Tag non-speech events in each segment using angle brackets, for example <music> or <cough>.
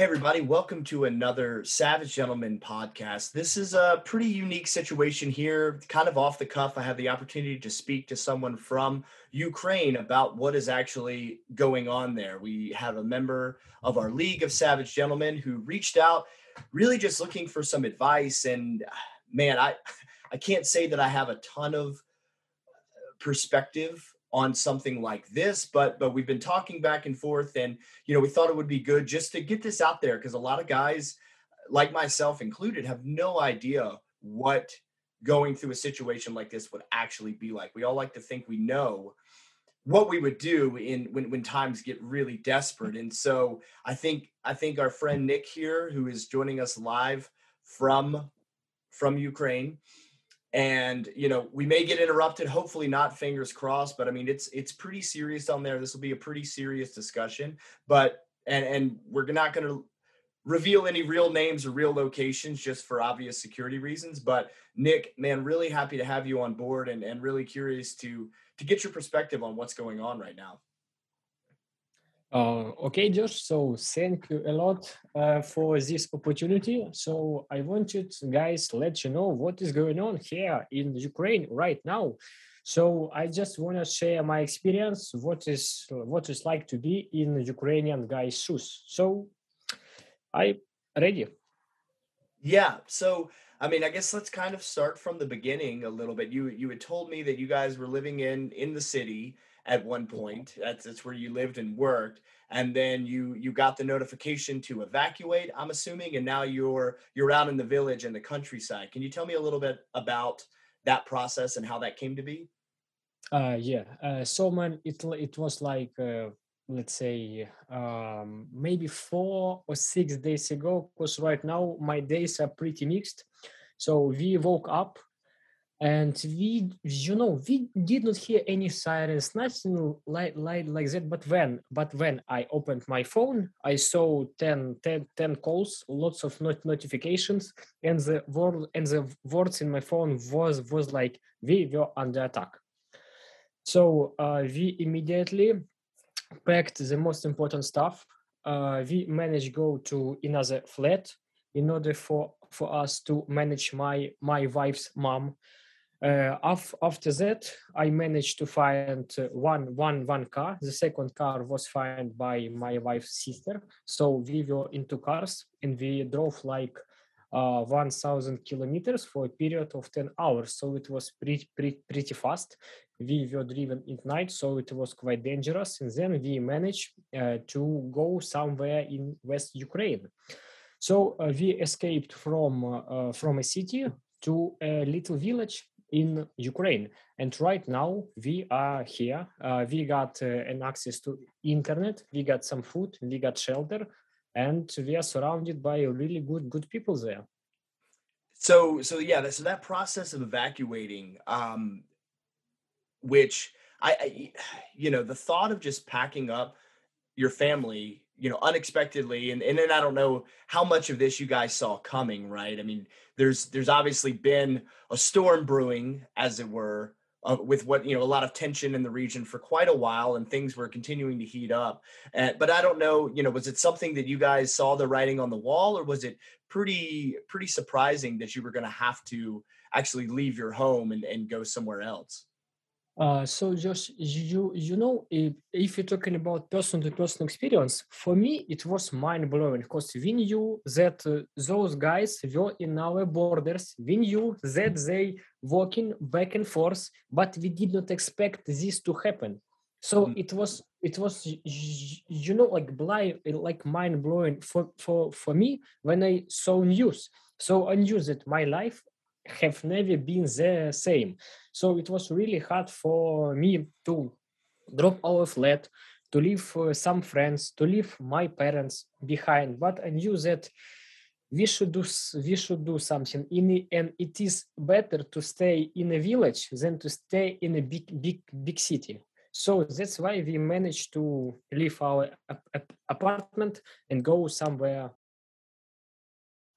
Hey, everybody, welcome to another Savage Gentleman podcast. This is a pretty unique situation here, kind of off the cuff. I have the opportunity to speak to someone from Ukraine about what is actually going on there. We have a member of our League of Savage Gentlemen who reached out, really just looking for some advice. And man, I, I can't say that I have a ton of perspective on something like this but but we've been talking back and forth and you know we thought it would be good just to get this out there because a lot of guys like myself included have no idea what going through a situation like this would actually be like. We all like to think we know what we would do in when, when times get really desperate. And so i think i think our friend nick here who is joining us live from from ukraine and you know we may get interrupted hopefully not fingers crossed but i mean it's it's pretty serious on there. This will be a pretty serious discussion but and and we're not going to reveal any real names or real locations just for obvious security reasons but nick man really happy to have you on board and and really curious to to get your perspective on what's going on right now uh, okay, Josh. So thank you a lot uh, for this opportunity. So I wanted, guys, let you know what is going on here in Ukraine right now. So I just want to share my experience. What is what is like to be in Ukrainian guys' shoes. So I ready. Yeah. So I mean, I guess let's kind of start from the beginning a little bit. You you had told me that you guys were living in in the city at one point. That's that's where you lived and worked, and then you you got the notification to evacuate. I'm assuming, and now you're you're out in the village and the countryside. Can you tell me a little bit about that process and how that came to be? Uh, yeah. Uh, so man, it it was like uh, let's say um, maybe four or six days ago. Because right now my days are pretty mixed. So we woke up and we you know we did not hear any sirens nothing like like like that. But when but when i opened my phone i saw 10 10, 10 calls lots of not notifications and the word and the words in my phone was was like we were under attack. So uh, we immediately packed the most important stuff. Uh, we managed go to another flat in order for for us to manage my my wife's mom uh, after that, I managed to find uh, one, one, one car. The second car was found by my wife's sister. So we were in two cars and we drove like uh, 1000 kilometers for a period of 10 hours. So it was pretty, pretty, pretty fast. We were driven at night, so it was quite dangerous. And then we managed uh, to go somewhere in West Ukraine. So uh, we escaped from uh, from a city to a little village in Ukraine. And right now we are here. Uh, we got uh, an access to internet. We got some food. We got shelter, and we are surrounded by really good good people there. So so yeah, so that process of evacuating, um, which I, I you know the thought of just packing up your family you know unexpectedly and and then i don't know how much of this you guys saw coming right? I mean there's there's obviously been a storm brewing as it were uh, with what you know a lot of tension in the region for quite a while and things were continuing to heat up. Uh, but i don't know you know was it something that you guys saw the writing on the wall or was it pretty pretty surprising that you were going to have to actually leave your home and, and go somewhere else uh, so just you you know if, if you're talking about person to person experience for me it was mind blowing because we knew that uh, those guys were in our borders we knew that they walking back and forth but we did not expect this to happen so mm. it was it was you know like blind like mind blowing for for for me when i saw news so i knew that my life have never been the same. So it was really hard for me to drop our flat, to leave uh, some friends, to leave my parents behind. But I knew that we should do we should do something in and it is better to stay in a village than to stay in a big big big city so that's why we managed to leave our apartment and go somewhere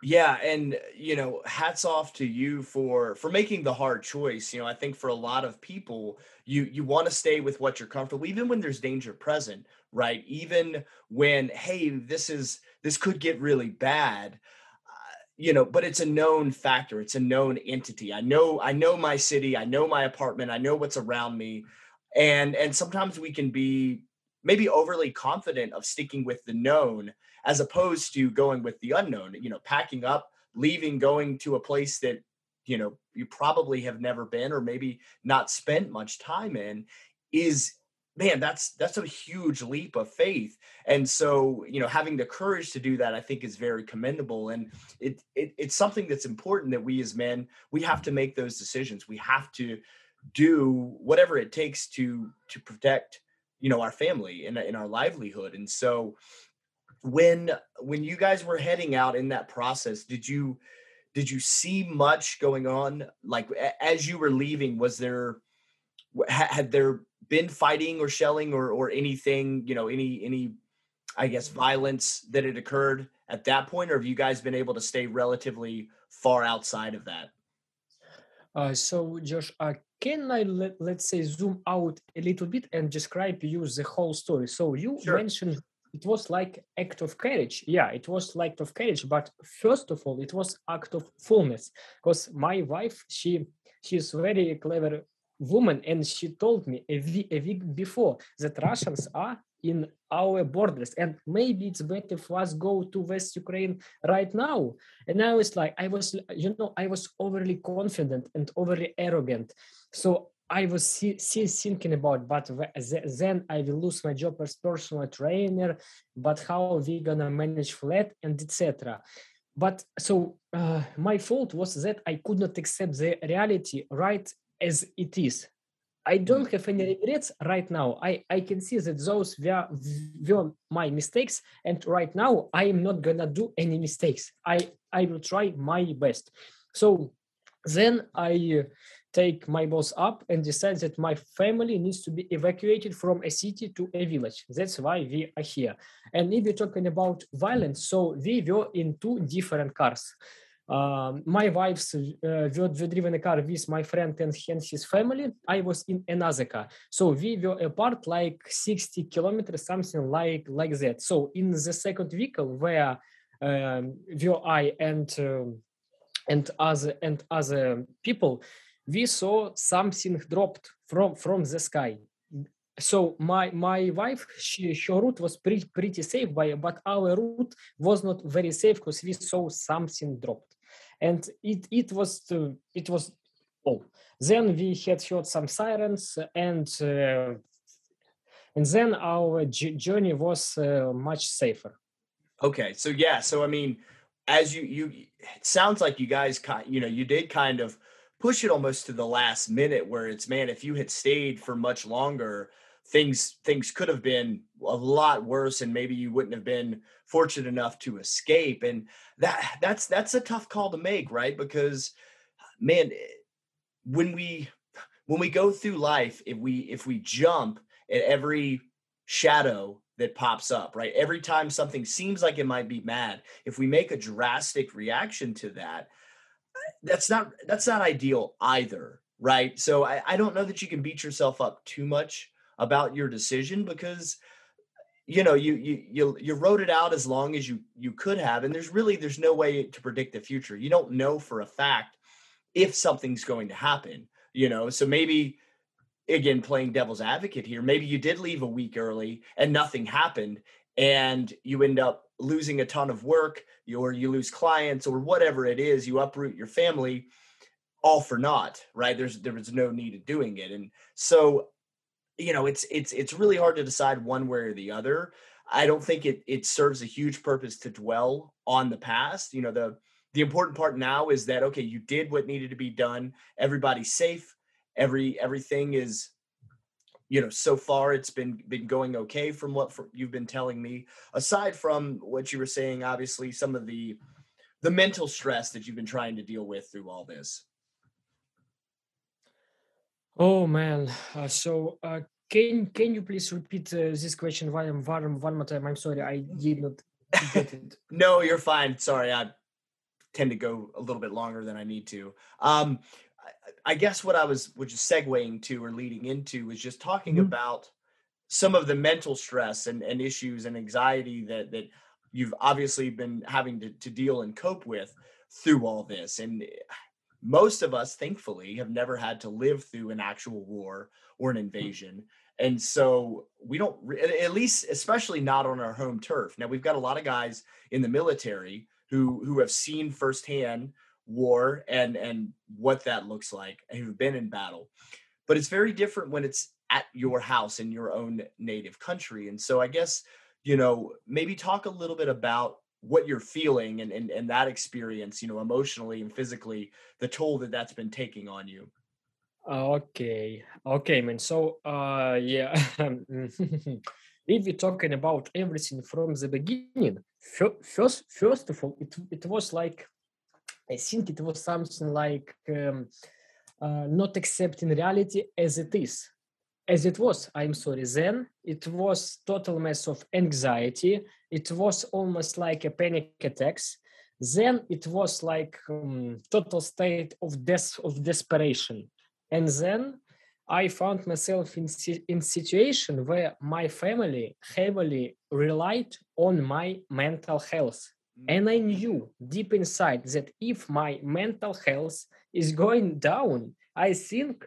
Yeah, and you know, hats off to you for for making the hard choice. You know, I think for a lot of people, you you want to stay with what you're comfortable, even when there's danger present, right? Even when, hey, this is this could get really bad, you know, but it's a known factor. It's a known entity. I know, I know my city. I know my apartment. I know what's around me, and and sometimes we can be maybe overly confident of sticking with the known as opposed to going with the unknown, you know, packing up, leaving, going to a place that, you know, you probably have never been or maybe not spent much time in is man that's that's a huge leap of faith. And so you know having the courage to do that i think is very commendable. And it, it it's something that's important that we as men we have to make those decisions. We have to do whatever it takes to to protect you know our family and, in our livelihood. And so when when you guys were heading out in that process did you did you see much going on? Like as you were leaving was there had there been fighting or shelling or or anything you know any any i guess violence that had occurred at that point or have you guys been able to stay relatively far outside of that? Uh, so josh uh, can i let, let's say zoom out a little bit and describe you the whole story? So you sure. mentioned it was like act of courage. Yeah it was like act of courage but first of all it was act of fullness. Because my wife she she's very clever woman and she told me a week, a week before that russians are in our borders and maybe it's better for us go to west ukraine right now. And i was like i was you know i was overly confident and overly arrogant. So I was still thinking about, but then I will lose my job as personal trainer. But how we gonna manage flat and etc. But so uh, my fault was that I could not accept the reality right as it is. I don't have any regrets right now. I, I can see that those were, were my mistakes, and right now I am not gonna do any mistakes. I I will try my best. So then I take my boss up and decide that my family needs to be evacuated from a city to a village. That's why we are here. And if we're talking about violence, so we were in two different cars. Um, my wife's uh, were, were driven a car with my friend and, and his family. I was in another car. So we were apart like 60 kilometers, something like, like that. So in the second vehicle where um, were I and um, and other and other people we saw something dropped from from the sky. So my my wife she her route was pretty pretty safe by but our route was not very safe because we saw something dropped. And it it was uh, it was oh then we had heard some sirens and uh, and then our journey was uh, much safer. Okay so yeah so i mean as you you it sounds like you guys you know you did kind of push it almost to the last minute where it's man if you had stayed for much longer things things could have been a lot worse and maybe you wouldn't have been fortunate enough to escape. And that that's that's a tough call to make right? Because man eh, when we when we go through life if we if we jump at every shadow that pops up right? Every time something seems like it might be mad if we make a drastic reaction to that that's not that's not ideal either right? So I, I don't know that you can beat yourself up too much about your decision because you know you you you you wrote it out as long as you you could have and there's really there's no way to predict the future. You don't know for a fact if something's going to happen you know? So maybe again playing devil's advocate here maybe you did leave a week early and nothing happened and you end up losing a ton of work or you lose clients or whatever it is you uproot your family all for naught right? There's there was no need of doing it. And so you know it's it's it's really hard to decide one way or the other. I don't think it it serves a huge purpose to dwell on the past. You know the the important part now is that okay you did what needed to be done. Everybody's safe. Every everything is you know so far it's been been going okay from what for, you've been telling me. Aside from what you were saying obviously some of the the mental stress that you've been trying to deal with through all this. Oh man. Uh, so uh, can can you please repeat uh, this question one, one, one more time? I'm sorry i did not get it. <laughs> No you're fine. Sorry i tend to go a little bit longer than I need to. Um, I, guess what I was which is segueing to or leading into was just talking mm-hmm. about some of the mental stress and, and issues and anxiety that that you've obviously been having to, to deal and cope with through all this. And most of us, thankfully, have never had to live through an actual war or an mm. invasion. And so we don't, at least, especially not on our home turf. Now, we've got a lot of guys in the military who who have seen firsthand war and and what that looks like who've been in battle. But it's very different when it's at your house in your own native country. And so I guess, you know, maybe talk a little bit about what you're feeling and, and and that experience you know emotionally and physically the toll that that's been taking on you okay okay man so uh yeah <laughs> if we're talking about everything from the beginning first first of all it, it was like i think it was something like um, uh, not accepting reality as it is. As it was i'm sorry then it was total mess of anxiety. It was almost like a panic attacks then it was like um, total state of death of desperation. And then i found myself in in situation where my family heavily relied on my mental health. And i knew deep inside that if my mental health is going down i think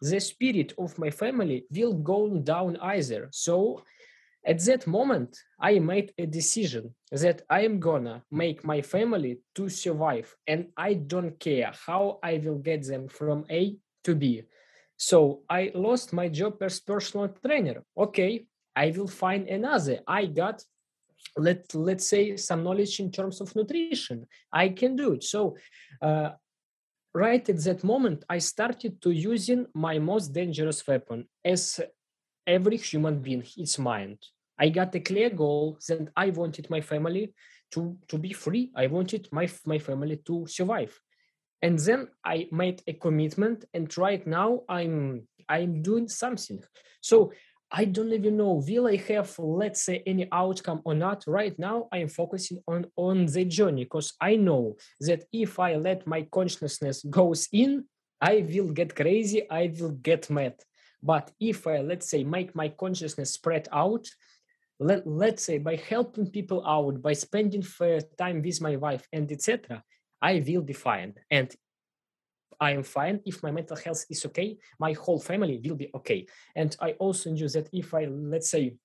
the spirit of my family will go down either. So at that moment, I made a decision that I am gonna make my family to survive, and I don't care how I will get them from A to B. So I lost my job as personal trainer. Okay, I will find another. I got let let's say some knowledge in terms of nutrition. I can do it. So uh, right at that moment i started to using my most dangerous weapon as every human being its mind i got a clear goal that i wanted my family to to be free i wanted my my family to survive and then i made a commitment and right now i'm i'm doing something so I don't even know will I have let's say any outcome or not. Right now I am focusing on on the journey because I know that if I let my consciousness goes in, I will get crazy, I will get mad. But if I let's say make my consciousness spread out, let, let's say by helping people out, by spending time with my wife and etc., I will be fine. And I am fine. If my mental health is okay, my whole family will be okay. And I also knew that if I, let's say,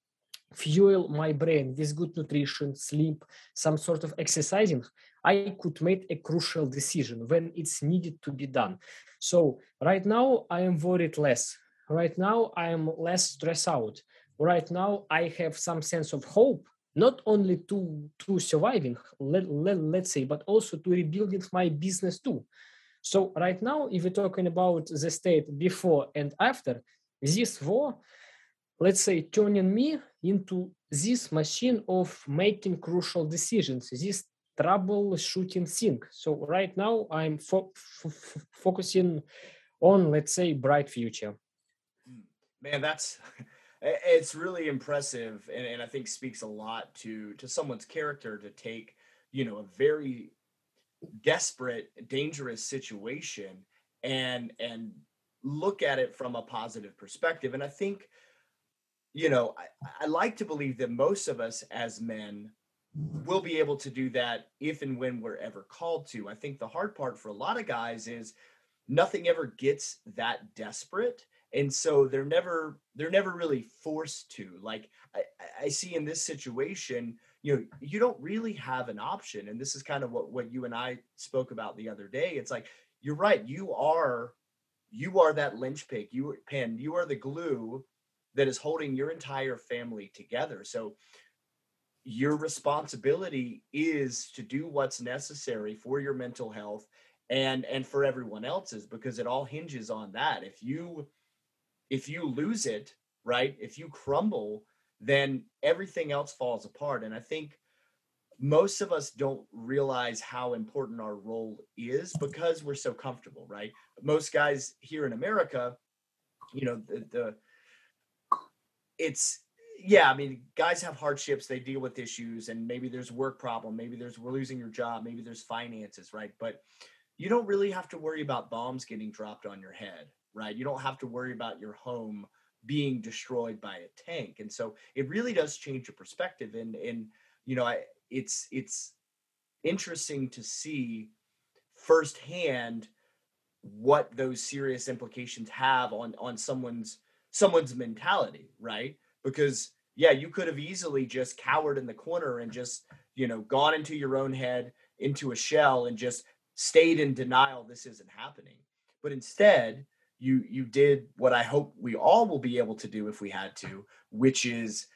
fuel my brain with good nutrition, sleep, some sort of exercising, I could make a crucial decision when it's needed to be done. So right now I am worried less. Right now I am less stressed out. Right now I have some sense of hope, not only to to surviving, let, let, let's say, but also to rebuilding my business too. So right now, if we're talking about the state before and after, this war, let's say, turning me into this machine of making crucial decisions, this troubleshooting thing. So right now, I'm fo- f- focusing on, let's say, bright future. Hmm. Man, that's <laughs> it's really impressive, and, and I think speaks a lot to to someone's character to take you know a very desperate, dangerous situation and and look at it from a positive perspective. And I think, you know, I, I like to believe that most of us as men will be able to do that if and when we're ever called to. I think the hard part for a lot of guys is nothing ever gets that desperate and so they're never they're never really forced to like I, I see in this situation you know you don't really have an option and this is kind of what what you and i spoke about the other day. It's like you're right you are you are that linchpin you pen you are the glue that is holding your entire family together. So your responsibility is to do what's necessary for your mental health and and for everyone else's because it all hinges on that. If you if you lose it right if you crumble then everything else falls apart. And I think most of us don't realize how important our role is because we're so comfortable, right? Most guys here in America, you know, the, the it's yeah, I mean, guys have hardships, they deal with issues, and maybe there's work problem, maybe there's we're losing your job, maybe there's finances, right? But you don't really have to worry about bombs getting dropped on your head, right? You don't have to worry about your home being destroyed by a tank. And so it really does change your perspective. And and you know, I it's it's interesting to see firsthand what those serious implications have on on someone's someone's mentality, right? Because yeah, you could have easily just cowered in the corner and just, you know, gone into your own head, into a shell and just stayed in denial this isn't happening. But instead, you you did what I hope we all will be able to do if we had to, which is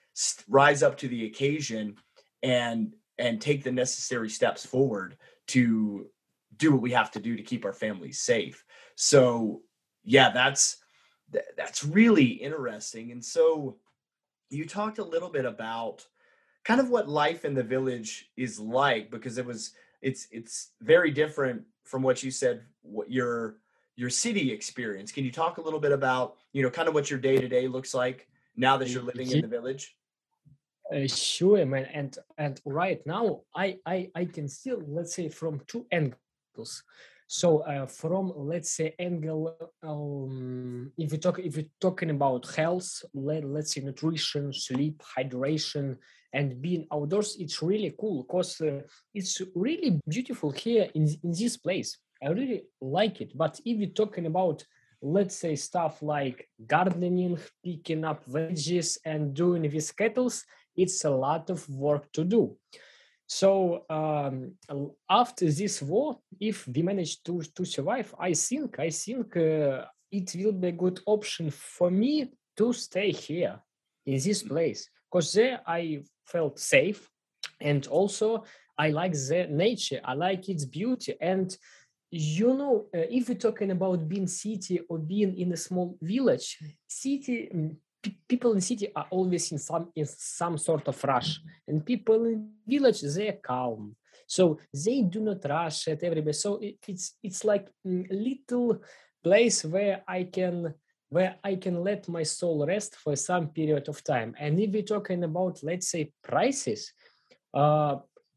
rise up to the occasion and and take the necessary steps forward to do what we have to do to keep our families safe. So, yeah, that's that's really interesting. And so you talked a little bit about kind of what life in the village is like because it was it's it's very different from what you said what your your city experience. Can you talk a little bit about you know kind of what your day to day looks like now that you're living in the village? Uh, sure man. And and right now i i i can still let's say from two angles. So uh, from let's say angle um, if we talk if we're talking about health let, let's say nutrition sleep hydration and being outdoors it's really cool because uh, it's really beautiful here in, in this place i really like it. But if we're talking about let's say stuff like gardening picking up veggies and doing these kettles it's a lot of work to do. So um, after this war if we manage to, to survive i think i think uh, it will be a good option for me to stay here in this mm. place. Because there i felt safe and also i like the nature. I like its beauty and you know uh, if we're talking about being city or being in a small village city mm, p- people in city are always in some in some sort of rush. And people in village they're calm. So they do not rush at everybody. So it, it's it's like a mm, little place where i can where I can let my soul rest for some period of time. And if we're talking about, let's say, prices, uh,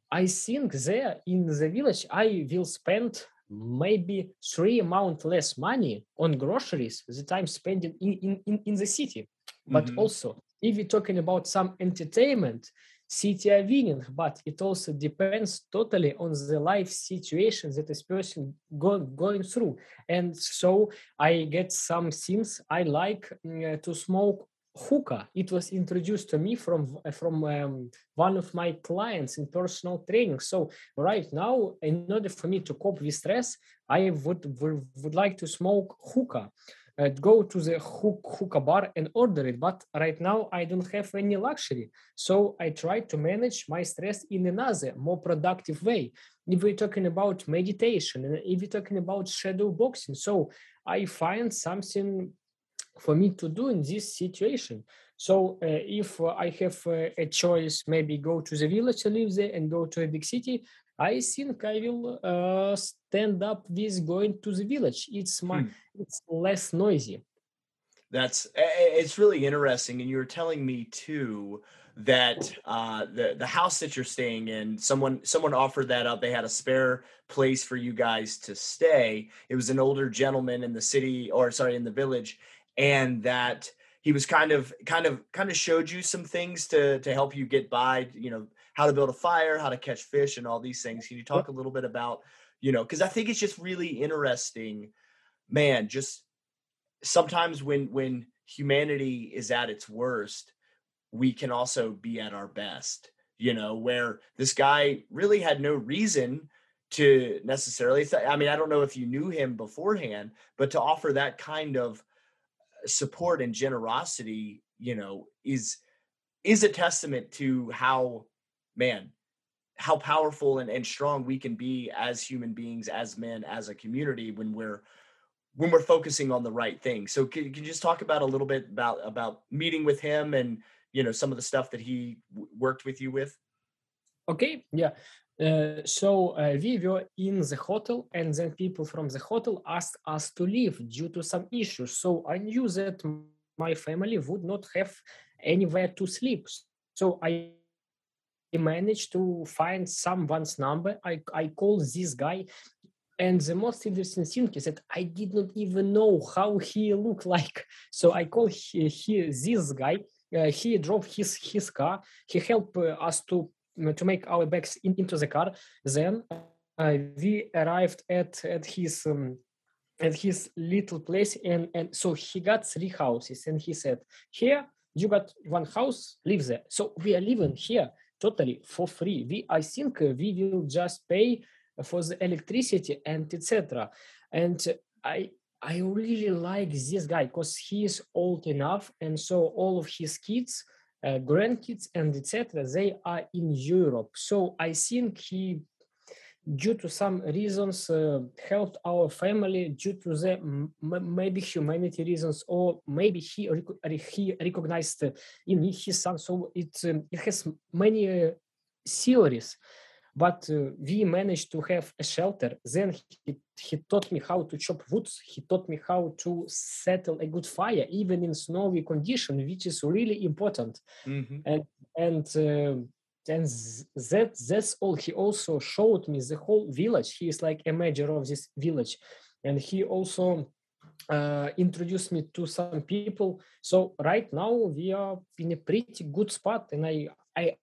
I think there in the village I will spend maybe three amount less money on groceries that I'm spending in, in, in the city. But mm-hmm. also, if we're talking about some entertainment, city are winning, but it also depends totally on the life situation that this person go, going through. And so I get some things I like uh, to smoke hookah. It was introduced to me from from um, one of my clients in personal training. So right now, in order for me to cope with stress, I would would, would like to smoke hookah uh, go to the hook, hookah bar and order it. But right now I don't have any luxury. So I try to manage my stress in another more productive way. If we're talking about meditation and if we're talking about shadow boxing, so I find something for me to do in this situation. So uh, if uh, I have uh, a choice, maybe go to the village and live there and go to a big city, I think I will uh, stand up with going to the village. It's my, hmm. it's less noisy. That's it's really interesting, and you were telling me too that uh, the the house that you're staying in, someone someone offered that up. They had a spare place for you guys to stay. It was an older gentleman in the city, or sorry, in the village, and that he was kind of kind of kind of showed you some things to to help you get by. You know how to build a fire, how to catch fish, and all these things. Can you talk a little bit about, you know, because I think it's just really interesting, man. Just sometimes when when humanity is at its worst, we can also be at our best. You know, where this guy really had no reason to necessarily. Th- I mean, I don't know if you knew him beforehand, but to offer that kind of support and generosity, you know, is is a testament to how man, how powerful and, and strong we can be as human beings, as men, as a community when we're when we're focusing on the right thing. So can, can you just talk about a little bit about about meeting with him and you know some of the stuff that he w- worked with you with? Okay, yeah. Uh, so uh, we were in the hotel, and then people from the hotel asked us to leave due to some issues. So I knew that my family would not have anywhere to sleep. So I managed to find someone's number. I, I call this guy. And the most interesting thing is that I did not even know how he looked like. So I call he, he this guy. Uh, he drove his his car. He helped uh, us to to make our bags in, into the car. Then uh, we arrived at at his um, at his little place, and and so he got three houses, and he said, "Here you got one house, live there." So we are living here totally for free. We I think uh, we will just pay for the electricity and etc. And I I really like this guy because he is old enough, and so all of his kids, uh, grandkids, and etc. They are in Europe. So I think he, due to some reasons, uh, helped our family due to the m- maybe humanity reasons, or maybe he rec- he recognized in his son. So it um, it has many uh, theories but uh, we managed to have a shelter. Then he, he taught me how to chop woods he taught me how to settle a good fire even in snowy condition which is really important. Mm-hmm. and and uh, and that that's all. He also showed me the whole village. He is like a major of this village. And he also uh, introduced me to some people. So right now we are in a pretty good spot. And i i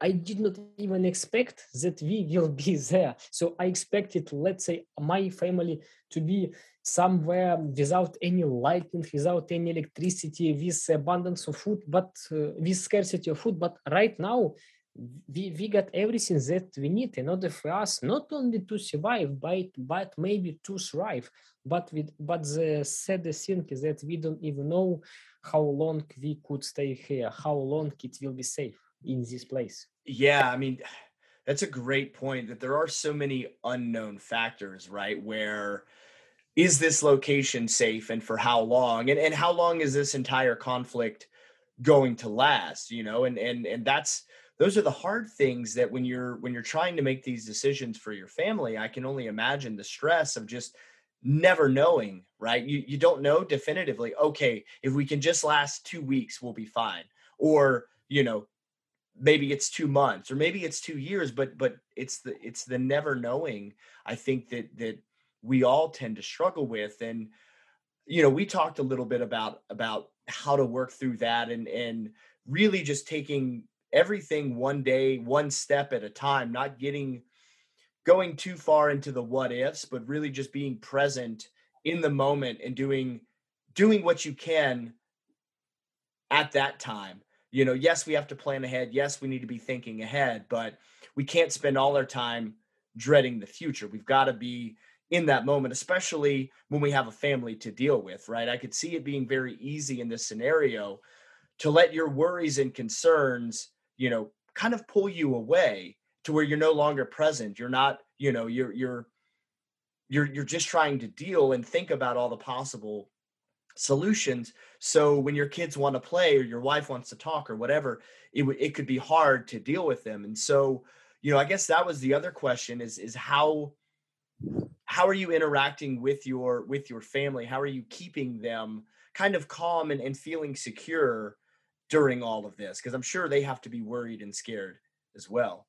I did not even expect that we will be <laughs> there. So I expected, let's say, my family to be somewhere without any lighting, without any electricity, with abundance of food, but uh, with scarcity of food. But right now, we, we got everything that we need in order for us not only to survive, but, but maybe to thrive. But with, but the saddest thing is that we don't even know how long we could stay here, how long it will be safe in this place. Yeah, I mean, <sighs> that's a great point that there are so many unknown factors, right? Where is this location safe and for how long? And and how long is this entire conflict going to last, you know? And and and that's those are the hard things that when you're when you're trying to make these decisions for your family, I can only imagine the stress of just never knowing, right? You you don't know definitively, okay, if we can just last 2 weeks, we'll be fine. Or, you know, maybe it's two months or maybe it's two years but but it's the it's the never knowing i think that that we all tend to struggle with and you know we talked a little bit about about how to work through that and and really just taking everything one day one step at a time not getting going too far into the what ifs but really just being present in the moment and doing doing what you can at that time you know, yes, we have to plan ahead. Yes, we need to be thinking ahead, but we can't spend all our time dreading the future. We've got to be in that moment, especially when we have a family to deal with, right? I could see it being very easy in this scenario to let your worries and concerns, you know, kind of pull you away to where you're no longer present. You're not, you know, you're you're you're you're just trying to deal and think about all the possible solutions. So when your kids want to play or your wife wants to talk or whatever it, it could be hard to deal with them. And so you know i guess that was the other question is is how how are you interacting with your with your family? How are you keeping them kind of calm and, and feeling secure during all of this? Because i'm sure they have to be worried and scared as well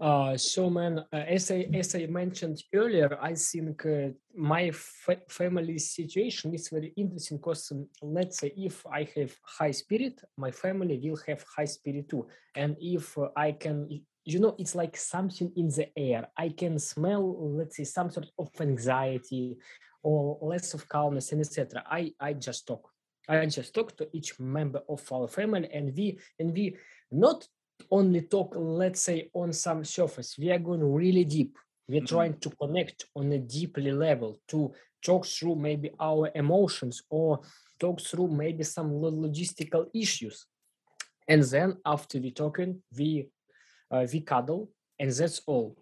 uh, so, man, uh, as I as I mentioned earlier, I think uh, my fa- family situation is very interesting because um, let's say if I have high spirit, my family will have high spirit too, and if uh, I can, you know, it's like something in the air. I can smell, let's say, some sort of anxiety or less of calmness and etc. I I just talk. I just talk to each member of our family, and we and we not only talk, let's say, on some surface. We are going really deep. We're mm-hmm. trying to connect on a deeply level to talk through maybe our emotions or talk through maybe some logistical issues. And then after we talking, we uh, we cuddle, and that's all.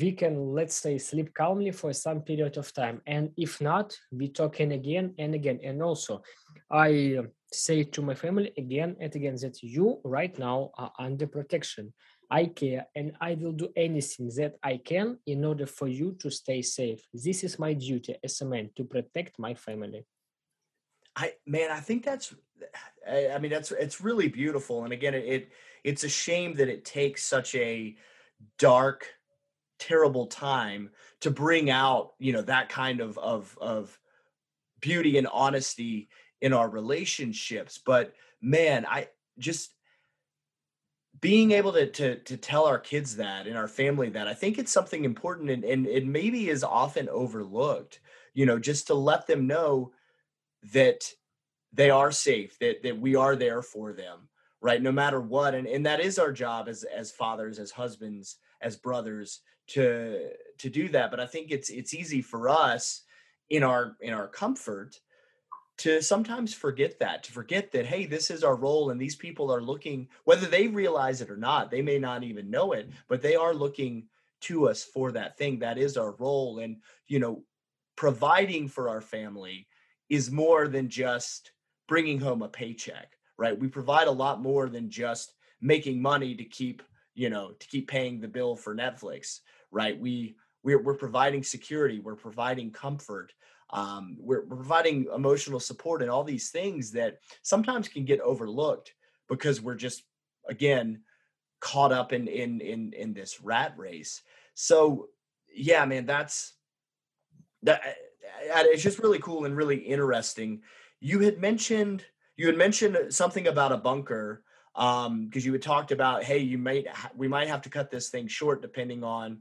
We can let's say sleep calmly for some period of time, and if not, we talking again and again. And also, I um, say to my family again and again that you right now are under protection. I care and I will do anything that I can in order for you to stay safe. This is my duty as a man to protect my family. I man, I think that's I mean, that's it's really beautiful. And again, it, it it's a shame that it takes such a dark, terrible time to bring out, you know, that kind of of of beauty and honesty in our relationships. But man, I just being able to to to tell our kids that in our family that I think it's something important and, and it maybe is often overlooked, you know, just to let them know that they are safe, that that we are there for them, right? No matter what. And and that is our job as as fathers, as husbands, as brothers to to do that. But I think it's it's easy for us in our in our comfort to sometimes forget that to forget that hey this is our role and these people are looking whether they realize it or not they may not even know it but they are looking to us for that thing that is our role and you know providing for our family is more than just bringing home a paycheck right we provide a lot more than just making money to keep you know to keep paying the bill for netflix right? We we're, we're providing security we're providing comfort um, we're, we're providing emotional support and all these things that sometimes can get overlooked because we're just again caught up in in in in this rat race. So yeah man that's that it's just really cool and really interesting. You had mentioned you had mentioned something about a bunker um because you had talked about hey you might we might have to cut this thing short depending on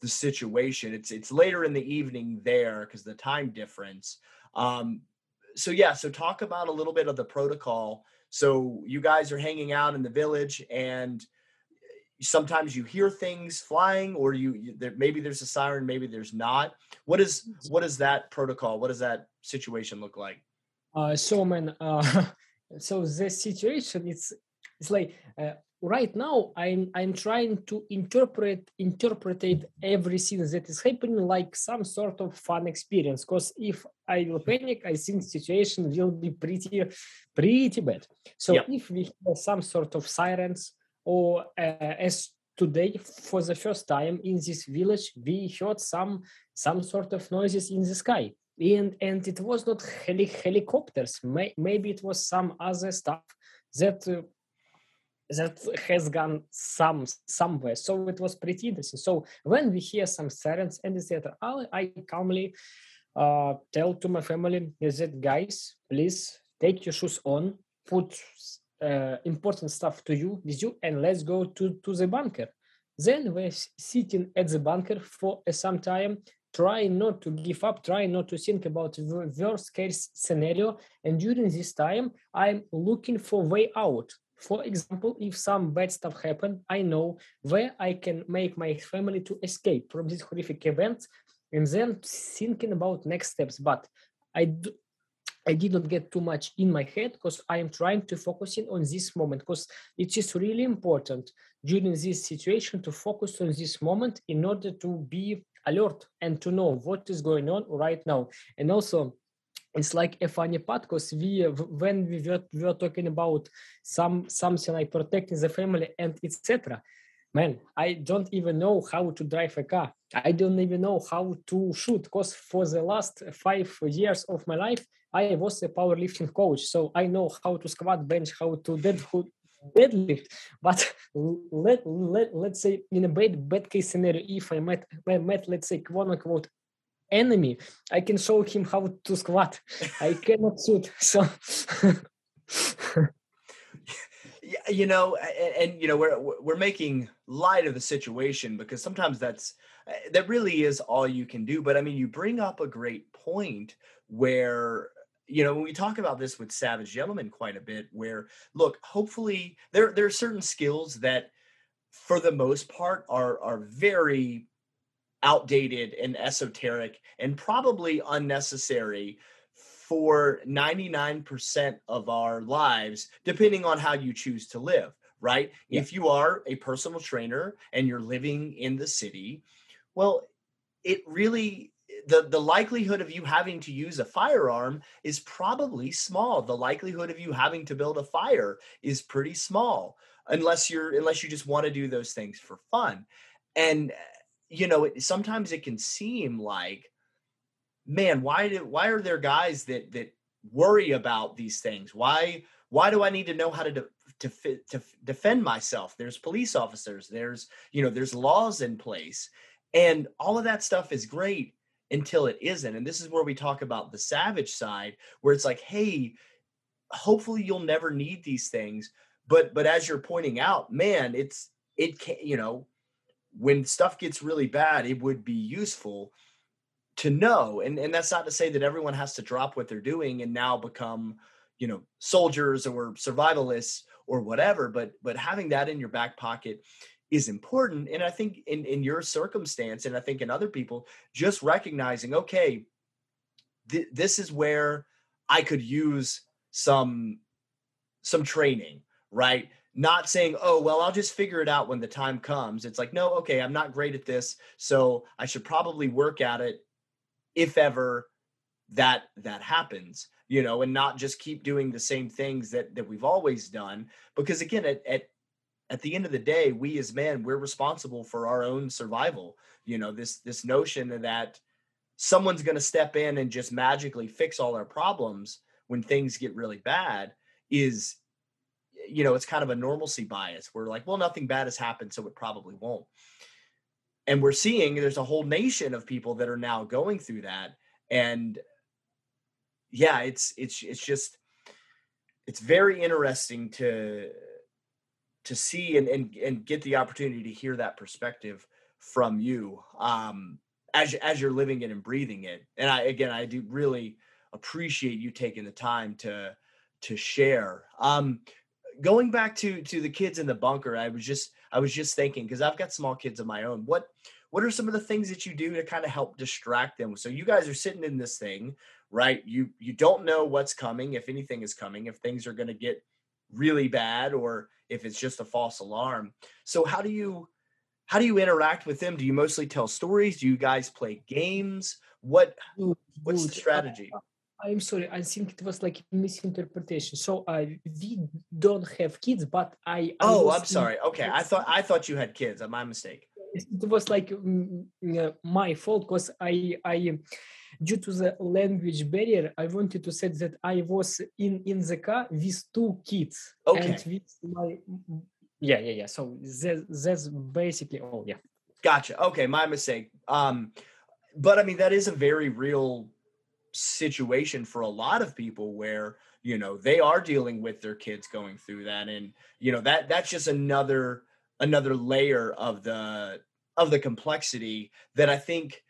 the situation. It's it's later in the evening there because the time difference. Um, so yeah, so talk about a little bit of the protocol. So you guys are hanging out in the village, and sometimes you hear things flying, or you, you there, maybe there's a siren, maybe there's not. What is what is that protocol? What does that situation look like? Uh, so man, uh, <laughs> so the situation it's it's like uh, right now i'm i'm trying to interpret interpretate everything that is happening like some sort of fun experience. Because if i will panic i think situation will be pretty pretty bad. So yep. if we have some sort of sirens or uh, as today for the first time in this village we heard some some sort of noises in the sky. And and it was not heli- helicopters. May, maybe it was some other stuff that uh, that has gone some somewhere. So it was pretty interesting. So when we hear some sirens and etc., I, I calmly uh, tell to my family is that guys, please take your shoes on, put uh, important stuff to you with you, and let's go to to the bunker. Then we're sitting at the bunker for some time, trying not to give up, trying not to think about the worst case scenario. And during this time, I'm looking for way out for example, if some bad stuff happened, I know where I can make my family to escape from this horrific event and then thinking about next steps. But I, do, I did not get too much in my head because I am trying to focus in on this moment because it is really important during this situation to focus on this moment in order to be alert and to know what is going on right now. And also it's like a funny part because we when we were, we were talking about some something like protecting the family and etc man i don't even know how to drive a car. I don't even know how to shoot because for the last five years of my life i was a powerlifting coach. So i know how to squat bench how to deadlift. But let, let let's say in a bad bad case scenario if i met I met let's say quote unquote enemy. I can show him how to squat. I <laughs> cannot shoot. So <laughs> you know and, and, you know we're we're making light of the situation because sometimes that's eh, that really is all you can do but i mean you bring up a great point where you know when we talk about this with savage gentlemen quite a bit where look hopefully there there are certain skills that for the most part are are very outdated and esoteric and probably unnecessary for 99% of our lives, depending on how you choose to live, right? Yeah. If you are a personal trainer and you're living in the city, well, it really the the likelihood of you having to use a firearm is probably small the likelihood of you having to build a fire is pretty small unless you're unless you just want to do those things for fun and you know, it, sometimes it can seem like, man, why do why are there guys that that worry about these things? Why why do I need to know how to de- to to defend myself? There's police officers, there's you know, there's laws in place. And all of that stuff is great until it isn't. And this is where we talk about the savage side where it's like, "Hey, hopefully you'll never need these things." But but as you're pointing out, man, it's it can, you know, when stuff gets really bad, it would be useful to know and and that's not to say that everyone has to drop what they're doing and now become you know soldiers or survivalists or whatever but but having that in your back pocket is important and i think in in your circumstance and i think in other people just recognizing okay th- this is where i could use some some training right not saying oh well i'll just figure it out when the time comes. It's like no okay i'm not great at this so i should probably work at it if ever that that happens you know and not just keep doing the same things that that we've always done because again at at, at the end of the day we as men we're responsible for our own survival you know this this notion that someone's going to step in and just magically fix all our problems when things get really bad is you know it's kind of a normalcy bias we're like well nothing bad has happened so it probably won't. And we're seeing there's a whole nation of people that are now going through that. And yeah it's it's it's just it's very interesting to to see and and, and get the opportunity to hear that perspective from you um as as you're living it and breathing it. And i again i do really appreciate you taking the time to to share. Um going back to to the kids in the bunker i was just i was just thinking because i've got small kids of my own what what are some of the things that you do to kind of help distract them? So you guys are sitting in this thing right? You you don't know what's coming if anything is coming if things are going to get really bad or if it's just a false alarm. So how do you how do you interact with them? Do you mostly tell stories? Do you guys play games? What what's the uh, strategy I'm sorry, I think it was like a misinterpretation. So uh, we don't have kids, but I. I oh, I'm sorry. Okay, I thought I thought you had kids. My mistake. It was like mm, mm, my fault because I I due to the language barrier, I wanted to say that I was in in the car with two kids okay. and with my yeah yeah yeah. So that, that's basically all. Yeah. Gotcha. Okay, my mistake. Um, but I mean that is a very real situation for a lot of people where you know they are dealing with their kids going through that and you know that that's just another another layer of the of the complexity that i think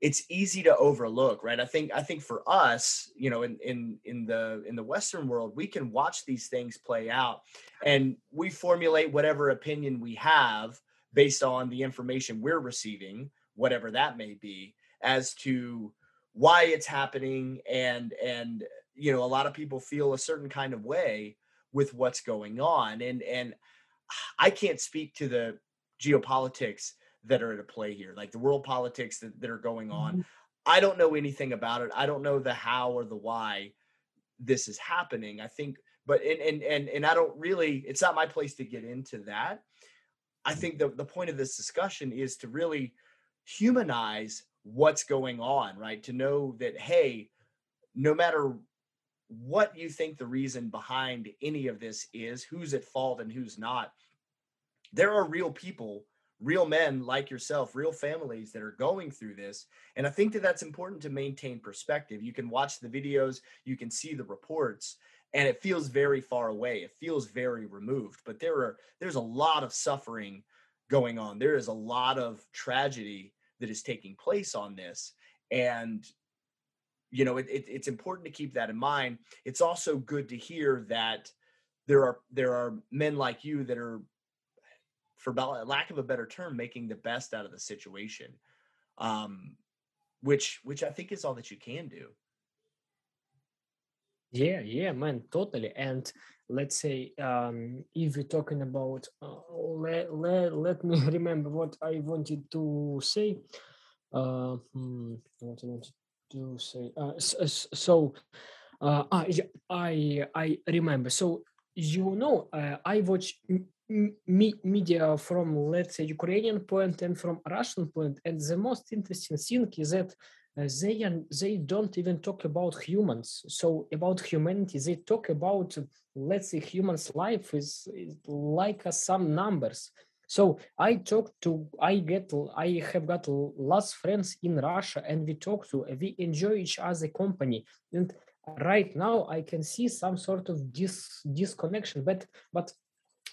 it's easy to overlook right? I think i think for us you know in in in the in the western world we can watch these things play out and we formulate whatever opinion we have based on the information we're receiving whatever that may be as to why it's happening and and you know a lot of people feel a certain kind of way with what's going on and and i can't speak to the geopolitics that are at play here like the world politics that, that are going on. Mm-hmm. i don't know anything about it. I don't know the how or the why this is happening. I think but and and and, and i don't really it's not my place to get into that. I think the, the point of this discussion is to really humanize what's going on, right? To know that, hey, no matter what you think the reason behind any of this is, who's at fault and who's not, there are real people, real men like yourself, real families that are going through this. And I think that that's important to maintain perspective. You can watch the videos, you can see the reports, and it feels very far away. It feels very removed, but there are there's a lot of suffering going on. There is a lot of tragedy that is taking place on this and you know it, it, it's important to keep that in mind. It's also good to hear that there are there are men like you that are for lack of a better term making the best out of the situation um which which i think is all that you can do. Yeah yeah man totally and let's say um, if we're talking about uh, let, let, let me <laughs> remember what i wanted to say. Uh, hmm, what i wanted to say uh, so uh, I, I i remember. So you know uh, i watch me- media from let's say ukrainian point and from russian point and the most interesting thing is that uh, they and they don't even talk about humans. So about humanity they talk about let's say humans life is, is like uh, some numbers. So i talk to i get i have got lots friends in russia and we talk to we enjoy each other company. And right now i can see some sort of dis disconnection but but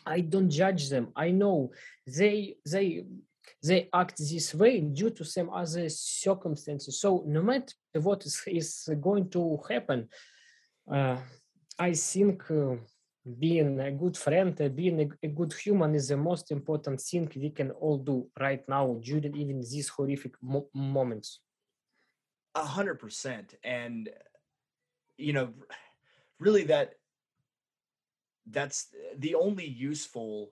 i don't judge them. I know they they they act this way due to some other circumstances. So no matter what is, is going to happen, uh, I think uh, being a good friend, uh, being a, a, good human is the most important thing we can all do right now during even these horrific mo- moments. A hundred percent, and you know, really that that's the only useful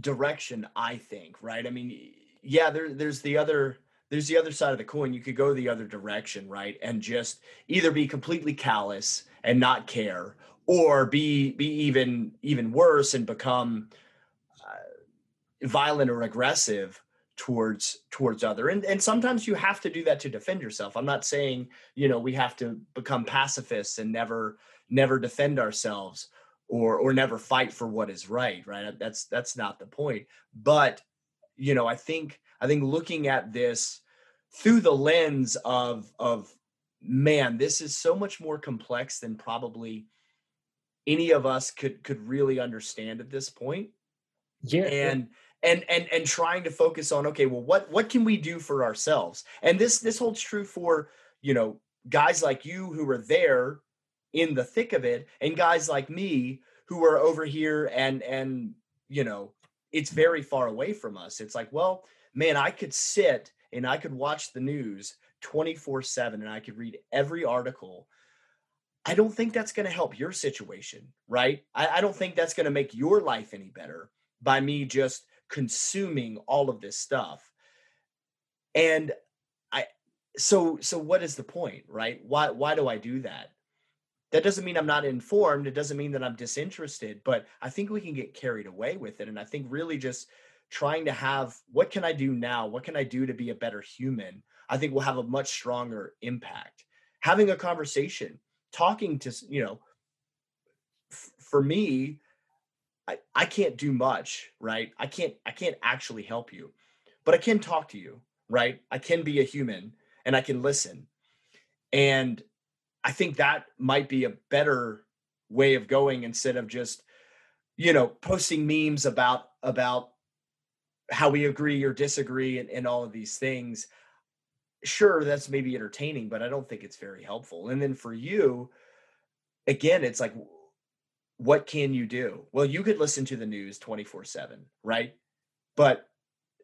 direction i think right? I mean yeah there, there's the other there's the other side of the coin. You could go the other direction right? And just either be completely callous and not care or be be even even worse and become uh, violent or aggressive towards towards other. And and sometimes you have to do that to defend yourself. I'm not saying you know we have to become pacifists and never never defend ourselves or or never fight for what is right right? That's that's not the point. But you know i think i think looking at this through the lens of of man this is so much more complex than probably any of us could could really understand at this point. Yeah. And and and and trying to focus on okay well what what can we do for ourselves? And this this holds true for you know guys like you who are there in the thick of it and guys like me who are over here and and you know it's very far away from us. It's like well man i could sit and i could watch the news 24 7 and i could read every article. I don't think that's going to help your situation right? I, I don't think that's going to make your life any better by me just consuming all of this stuff. And i so so what is the point right? Why why do i do that that doesn't mean I'm not informed. It doesn't mean that I'm disinterested, but I think we can get carried away with it. And I think really just trying to have what can I do now? What can I do to be a better human? I think will have a much stronger impact. Having a conversation, talking to, you know, f- for me, I, I can't do much, right? I can't I can't actually help you, but I can talk to you, right? I can be a human and I can listen. And I think that might be a better way of going instead of just, you know, posting memes about about how we agree or disagree and, and all of these things. Sure, that's maybe entertaining, but I don't think it's very helpful. And then for you, again, it's like, what can you do? Well, you could listen to the news 24 7, right? But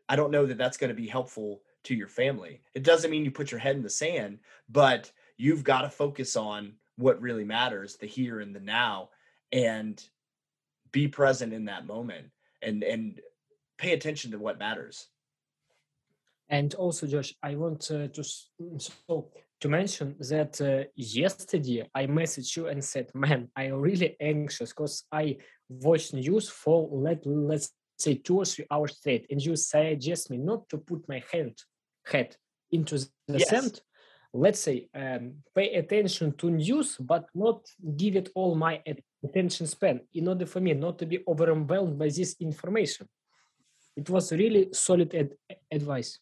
I don't know that that's going to be helpful to your family. It doesn't mean you put your head in the sand, but you've got to focus on what really matters the here and the now and be present in that moment and and pay attention to what matters and also josh i want uh, to so to mention that uh, yesterday i messaged you and said man i'm really anxious because i watched news for let let's say two or three hours straight and you suggest me not to put my hand head into the yes. sand let's say um, pay attention to news but not give it all my attention span in order for me not to be overwhelmed by this information. It was really solid ad- advice.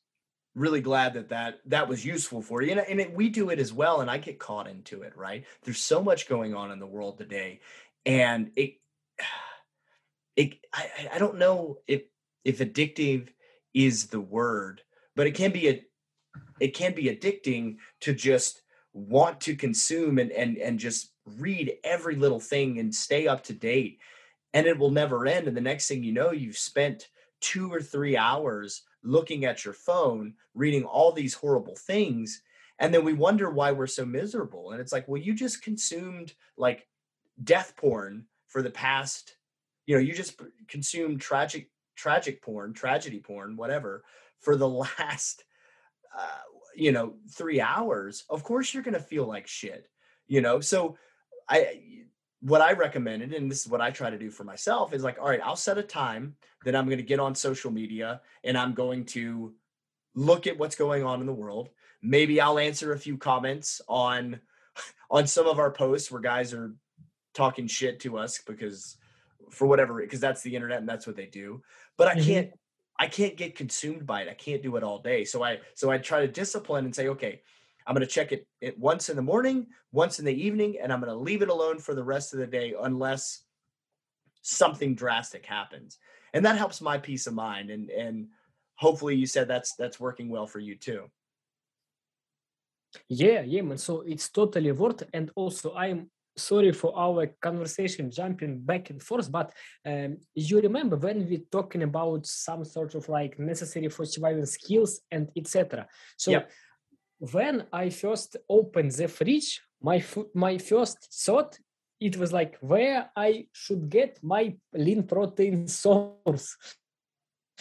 Really glad that that that was useful for you and, and it, we do it as well and i get caught into it right? There's so much going on in the world today and it <sighs> it i, I don't know if if addictive is the word but it can be a it can be addicting to just want to consume and and and just read every little thing and stay up to date and it will never end and the next thing you know you've spent 2 or 3 hours looking at your phone reading all these horrible things and then we wonder why we're so miserable and it's like well you just consumed like death porn for the past you know you just consumed tragic tragic porn tragedy porn whatever for the <laughs> last uh, you know, three hours, of course you're going to feel like shit, you know? So I, what I recommended, and this is what I try to do for myself is like, all right, I'll set a time that I'm going to get on social media and I'm going to look at what's going on in the world. Maybe I'll answer a few comments on <laughs> on some of our posts where guys are talking shit to us because for whatever because that's the internet and that's what they do. But I mm-hmm. I can't get consumed by it. I can't do it all day. So I so I try to discipline and say, okay, I'm going to check it, it once in the morning, once in the evening, and I'm going to leave it alone for the rest of the day unless something drastic happens. And that helps my peace of mind. And and hopefully you said that's that's working well for you too. Yeah, yeah, man. So it's totally worth. And also, I'm sorry for our conversation jumping back and forth but um, you remember when we talking about some sort of like necessary for surviving skills and etc so when i first opened the fridge my my first thought it was like where i should get my lean protein source?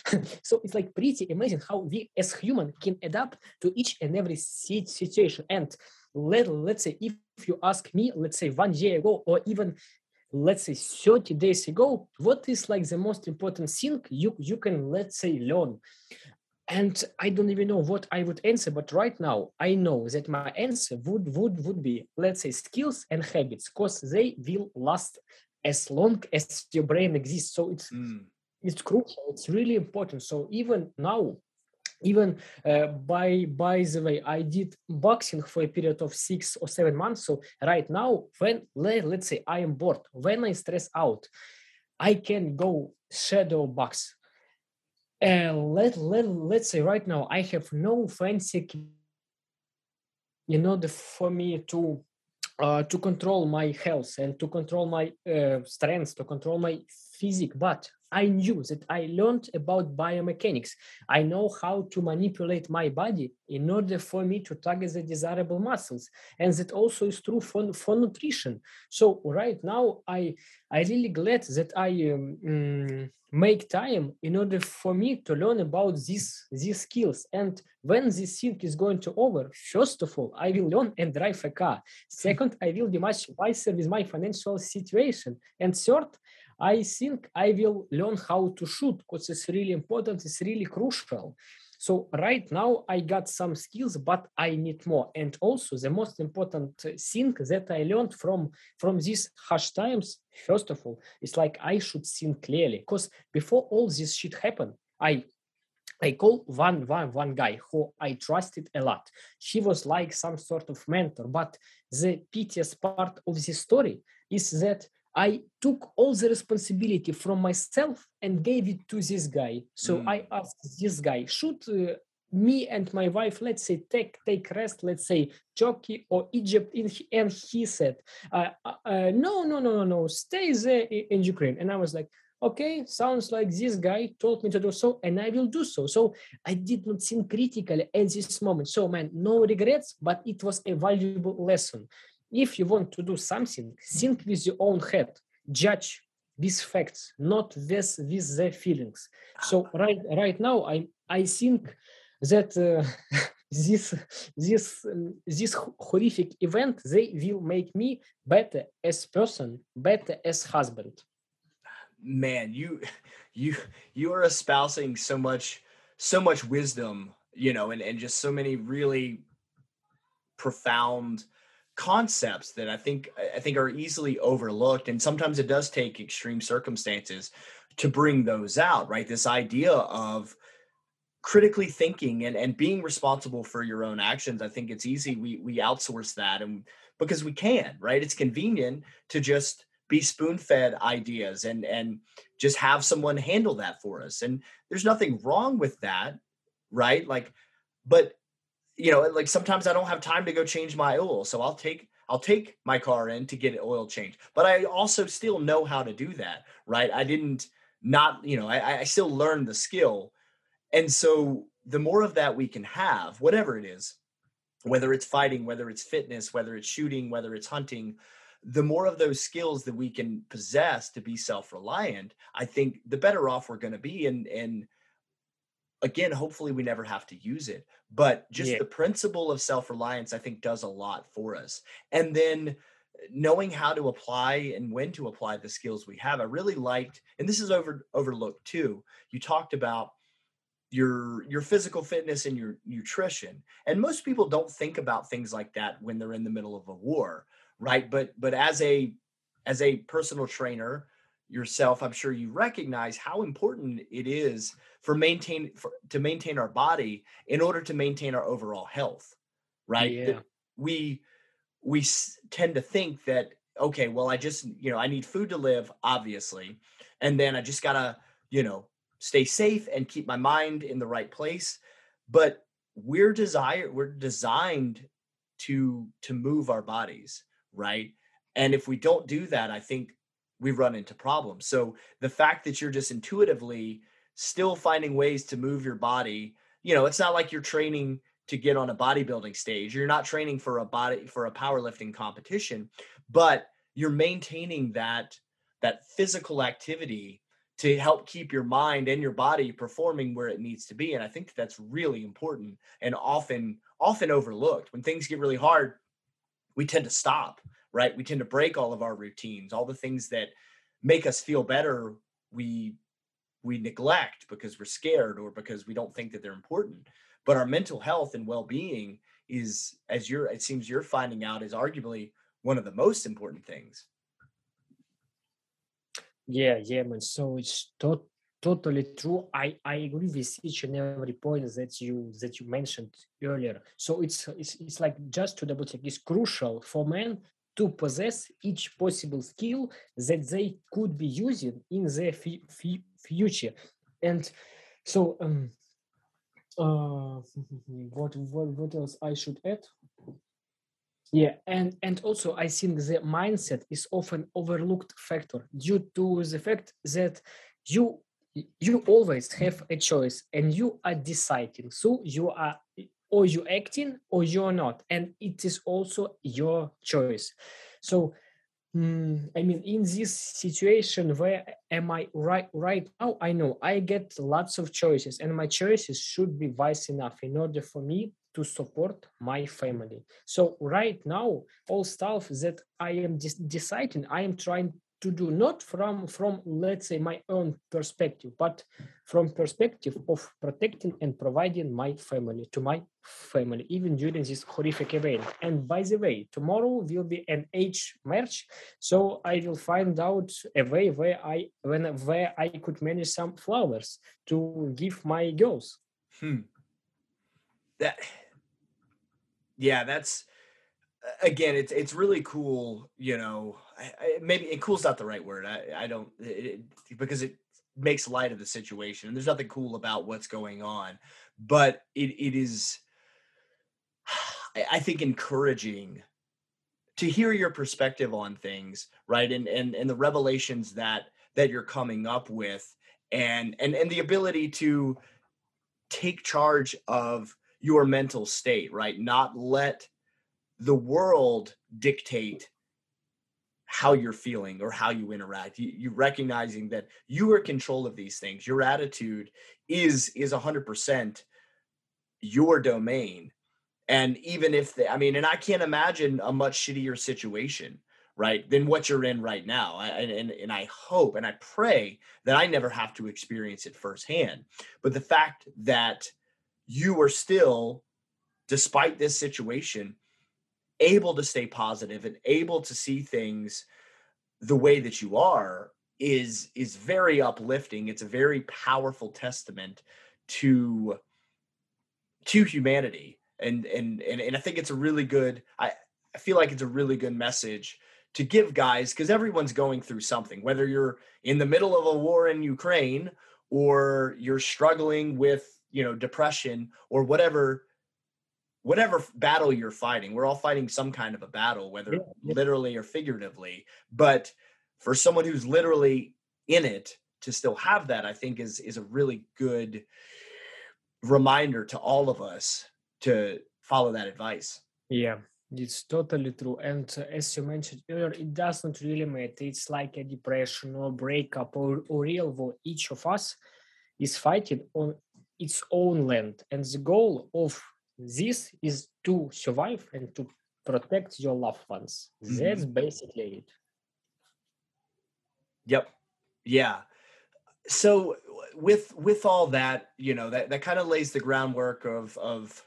<laughs> So it's like pretty amazing how we as human can adapt to each and every situation. And let, let's say if you ask me let's say one year ago or even let's say 30 days ago what is like the most important thing you you can let's say learn? And i don't even know what i would answer but right now i know that my answer would would would be let's say skills and habits because they will last as long as your brain exists. So it's mm. it's crucial it's really important. So even now even uh, by by the way i did boxing for a period of six or seven months. So right now when let, let's say i am bored when i stress out i can go shadow box. Uh, let, let let's say right now i have no fancy in order for me to uh, to control my health and to control my uh, strength to control my physique. But I knew that I learned about biomechanics. I know how to manipulate my body in order for me to target the desirable muscles. And that also is true for, for nutrition. So right now, I I really glad that I um, um, make time in order for me to learn about these these skills. And when this thing is going to over, first of all, I will learn and drive a car. Second, I will be much wiser with my financial situation. And third, I think I will learn how to shoot because it's really important, it's really crucial. So right now I got some skills, but I need more. And also the most important thing that I learned from from these harsh times, first of all, is like I should think clearly. Because before all this shit happened, I I call one, one, one guy who I trusted a lot. He was like some sort of mentor. But the piteous part of the story is that I took all the responsibility from myself and gave it to this guy. So mm. I asked this guy, should uh, me and my wife, let's say, take take rest, let's say Turkey or Egypt, in, and he said, uh, uh, uh, no, no, no, no, no, stay there in Ukraine. And I was like, okay, sounds like this guy told me to do so, and I will do so. So I did not think critically at this moment. So man, no regrets, but it was a valuable lesson if you want to do something, think with your own head, judge these facts, not this with the feelings. So right right now, I I think that uh, <laughs> this this um, this horrific event they will make me better as person, better as husband. Man, you you you are espousing so much so much wisdom, you know, and and just so many really profound concepts that I think I think are easily overlooked and sometimes it does take extreme circumstances to bring those out right? This idea of critically thinking and, and being responsible for your own actions I think it's easy. We we outsource that and because we can right? It's convenient to just be spoon fed ideas and and just have someone handle that for us and there's nothing wrong with that right? Like but you know, like sometimes I don't have time to go change my oil, so I'll take I'll take my car in to get it oil changed. But I also still know how to do that, right? I didn't not, you know, I, I still learned the skill. And so the more of that we can have, whatever it is, whether it's fighting, whether it's fitness, whether it's shooting, whether it's hunting, the more of those skills that we can possess to be self-reliant, I think the better off we're going to be. And and again, hopefully we never have to use it. But just yeah. the principle of self reliance, I think, does a lot for us. And then uh, knowing how to apply and when to apply the skills we have, I really liked, and this is over overlooked too. You talked about your your physical fitness and your nutrition and most people don't think about things like that when they're in the middle of a war right but but as a as a personal trainer yourself i'm sure you recognize how important it is for maintain for, to maintain our body in order to maintain our overall health right? Yeah. We we tend to think that okay well i just you know i need food to live obviously and then i just gotta you know stay safe and keep my mind in the right place. But we're desire we're designed to to move our bodies right? And if we don't do that i think we run into problems. So the fact that you're just intuitively still finding ways to move your body you know it's not like you're training to get on a bodybuilding stage. You're not training for a body for a powerlifting competition but you're maintaining that that physical activity to help keep your mind and your body performing where it needs to be and i think that's really important and often often overlooked. When things get really hard we tend to stop right we tend to break all of our routines all the things that make us feel better we we neglect because we're scared or because we don't think that they're important but our mental health and well-being is as you're it seems you're finding out is arguably one of the most important things yeah, yeah, man. So it's to- totally true. I I agree with each and every point that you that you mentioned earlier. So it's it's it's like just to double check. It's crucial for men to possess each possible skill that they could be using in the f- future. And so, um, uh, <laughs> what what what else I should add? Yeah, and and also I think the mindset is often overlooked factor due to the fact that you you always have a choice and you are deciding. So you are or you're acting or you're not, and it is also your choice. So mm, I mean, in this situation, where am I right right now? I know I get lots of choices, and my choices should be wise enough in order for me to support my family. So right now, all stuff that I am de- deciding, I am trying to do not from from let's say my own perspective, but from perspective of protecting and providing my family to my family, even during this horrific event. And by the way, tomorrow will be an age march, so I will find out a way where I when where I could manage some flowers to give my girls. Hmm. That yeah, that's again, it's it's really cool. You know, I, I, maybe it cool's not the right word. I I don't it, because it makes light of the situation. And there's nothing cool about what's going on, but it it is. <sighs> I think encouraging to hear your perspective on things, right? And and and the revelations that that you're coming up with, and and and the ability to take charge of your mental state, right? Not let the world dictate how you're feeling or how you interact. You, you, recognizing that you are control of these things. Your attitude is is 100% your domain. And even if they, i mean and i can't imagine a much shittier situation right than what you're in right now. I, and, and i hope and i pray that i never have to experience it firsthand. But the fact that you are still, despite this situation, able to stay positive and able to see things the way that you are is is very uplifting. It's a very powerful testament to to humanity. And and and, and i think it's a really good i i feel like it's a really good message to give guys because everyone's going through something whether you're in the middle of a war in ukraine or you're struggling with you know depression or whatever whatever battle you're fighting we're all fighting some kind of a battle whether yeah, yeah. literally or figuratively but for someone who's literally in it to still have that i think is is a really good reminder to all of us to follow that advice yeah it's totally true and uh, as you mentioned earlier it doesn't really matter it's like a depression or breakup or, or real war each of us is fighting on its own land. And the goal of this is to survive and to protect your loved ones. Mm-hmm. That's basically it. Yep. Yeah. So with with all that, you know, that that kind of lays the groundwork of of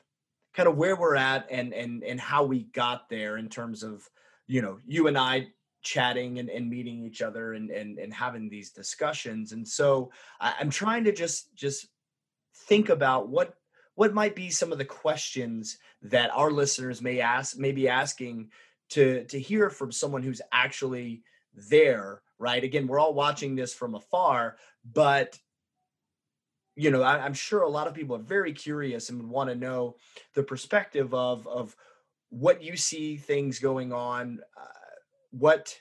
kind of where we're at and and and how we got there in terms of you know you and I chatting and, and meeting each other and, and and having these discussions and so I, i'm trying to just just think about what what might be some of the questions that our listeners may ask may be asking to to hear from someone who's actually there right? Again we're all watching this from afar but you know I, am sure a lot of people are very curious and want to know the perspective of of what you see things going on uh, what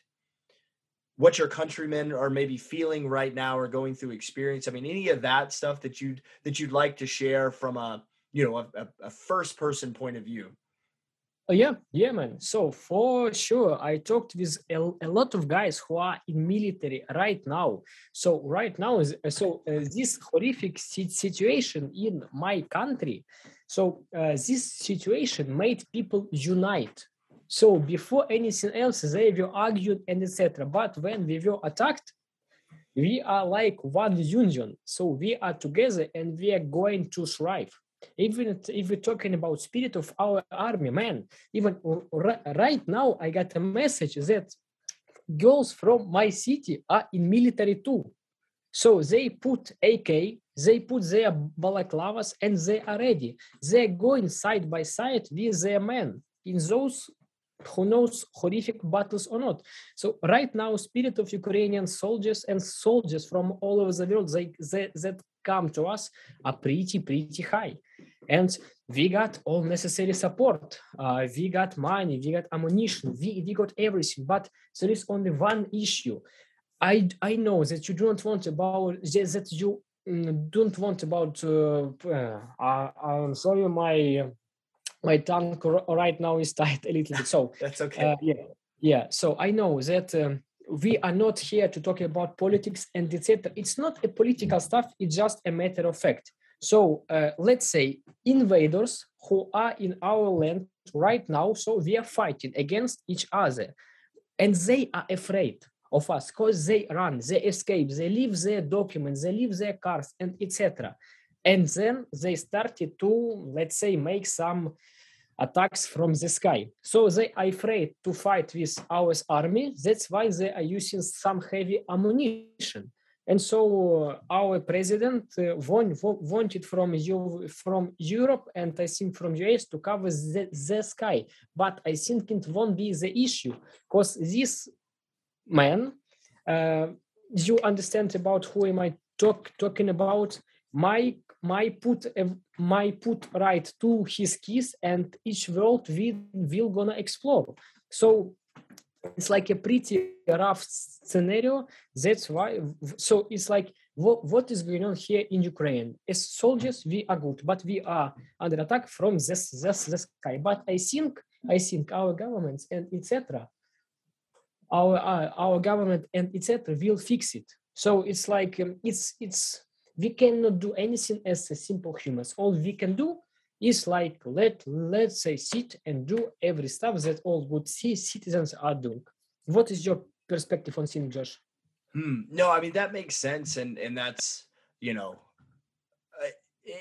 what your countrymen are maybe feeling right now or going through experience i mean any of that stuff that you'd that you'd like to share from a you know a, a first person point of view Oh, yeah, yeah, man. So for sure, I talked with a, a, lot of guys who are in military right now. So right now, so uh, this horrific situation in my country. So uh, this situation made people unite. So before anything else, they were argued and etc. But when we were attacked, we are like one union. So we are together and we are going to thrive even if we're talking about spirit of our army man even right now i got a message that girls from my city are in military too so they put ak they put their balaclavas and they are ready they're going side by side with their men in those who knows horrific battles or not so right now spirit of ukrainian soldiers and soldiers from all over the world they, they that come to us are pretty pretty high and we got all necessary support. Uh, we got money, we got ammunition, we, we got everything. But there is only one issue. I, I know that you don't want about that you mm, don't want about. Uh, uh, I'm sorry, my my tongue right now is <laughs> tight a little bit. So <laughs> that's okay. Uh, yeah, yeah. So I know that. Um, we are not here to talk about politics and etc. It's not a political stuff. It's just a matter of fact. So uh, let's say invaders who are in our land right now, so we are fighting against each other, and they are afraid of us because they run, they escape, they leave their documents, they leave their cars, and etc. And then they started to, let's say, make some attacks from the sky. So they are afraid to fight with our army. That's why they are using some heavy ammunition. And so uh, our president uh, want, wanted from you from Europe and I think from US to cover the, the sky. But I think it won't be the issue because this man, uh, you understand about who am I talk, talking about? My my put my put right to his keys and each world we will gonna explore. So it's like a pretty rough scenario. That's why. So it's like what, what is going on here in Ukraine? As soldiers, we are good, but we are under attack from this this, this sky. But I think I think our governments and etc. Our uh, our government and etc. will fix it. So it's like um, it's it's we cannot do anything as a simple humans. All we can do is like let let's say sit and do every stuff that all good citizens are doing. What is your perspective on seeing Josh? Hmm. No, I mean that makes sense, and and that's you know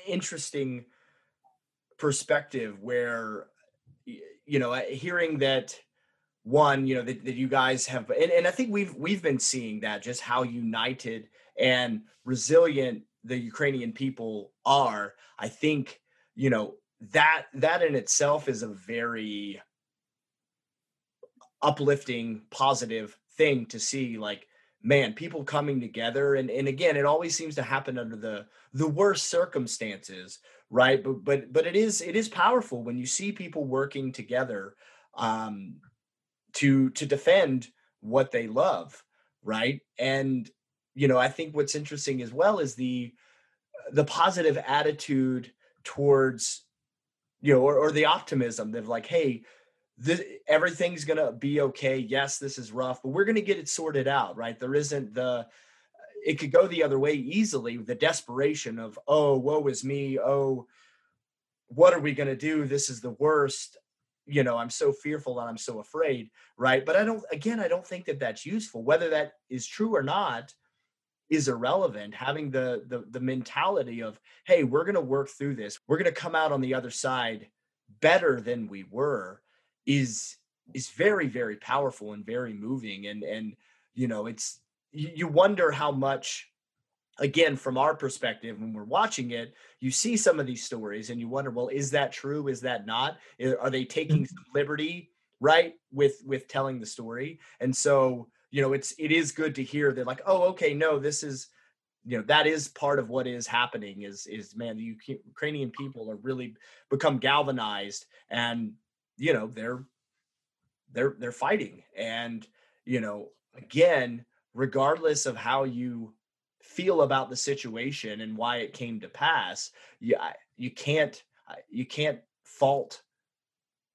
interesting perspective where you know hearing that one you know that, that you guys have and, and i think we've we've been seeing that just how united and resilient the ukrainian people are i think you know that that in itself is a very uplifting positive thing to see like man people coming together and and again it always seems to happen under the the worst circumstances right? But but but it is it is powerful when you see people working together um to to defend what they love right? And you know i think what's interesting as well is the the positive attitude towards you know or, or the optimism of like hey this, everything's gonna be okay. Yes this is rough but we're gonna get it sorted out right? There isn't the it could go the other way easily the desperation of oh woe is me. Oh what are we to do? This is the worst. You know i'm so fearful and i'm so afraid right? But i don't again i don't think that that's useful whether that is true or not is irrelevant having the the, the mentality of hey we're going to work through this. We're going to come out on the other side better than we were is is very very powerful and very moving and and you know it's you wonder how much again from our perspective when we're watching it you see some of these stories and you wonder well is that true? Is that not? Are they taking mm-hmm. some liberty right with with telling the story? And so you know it's it is good to hear that like oh okay no this is you know that is part of what is happening is is man the ukrainian people are really become galvanized and you know they're they're they're fighting and you know again regardless of how you feel about the situation and why it came to pass you you can't you can't fault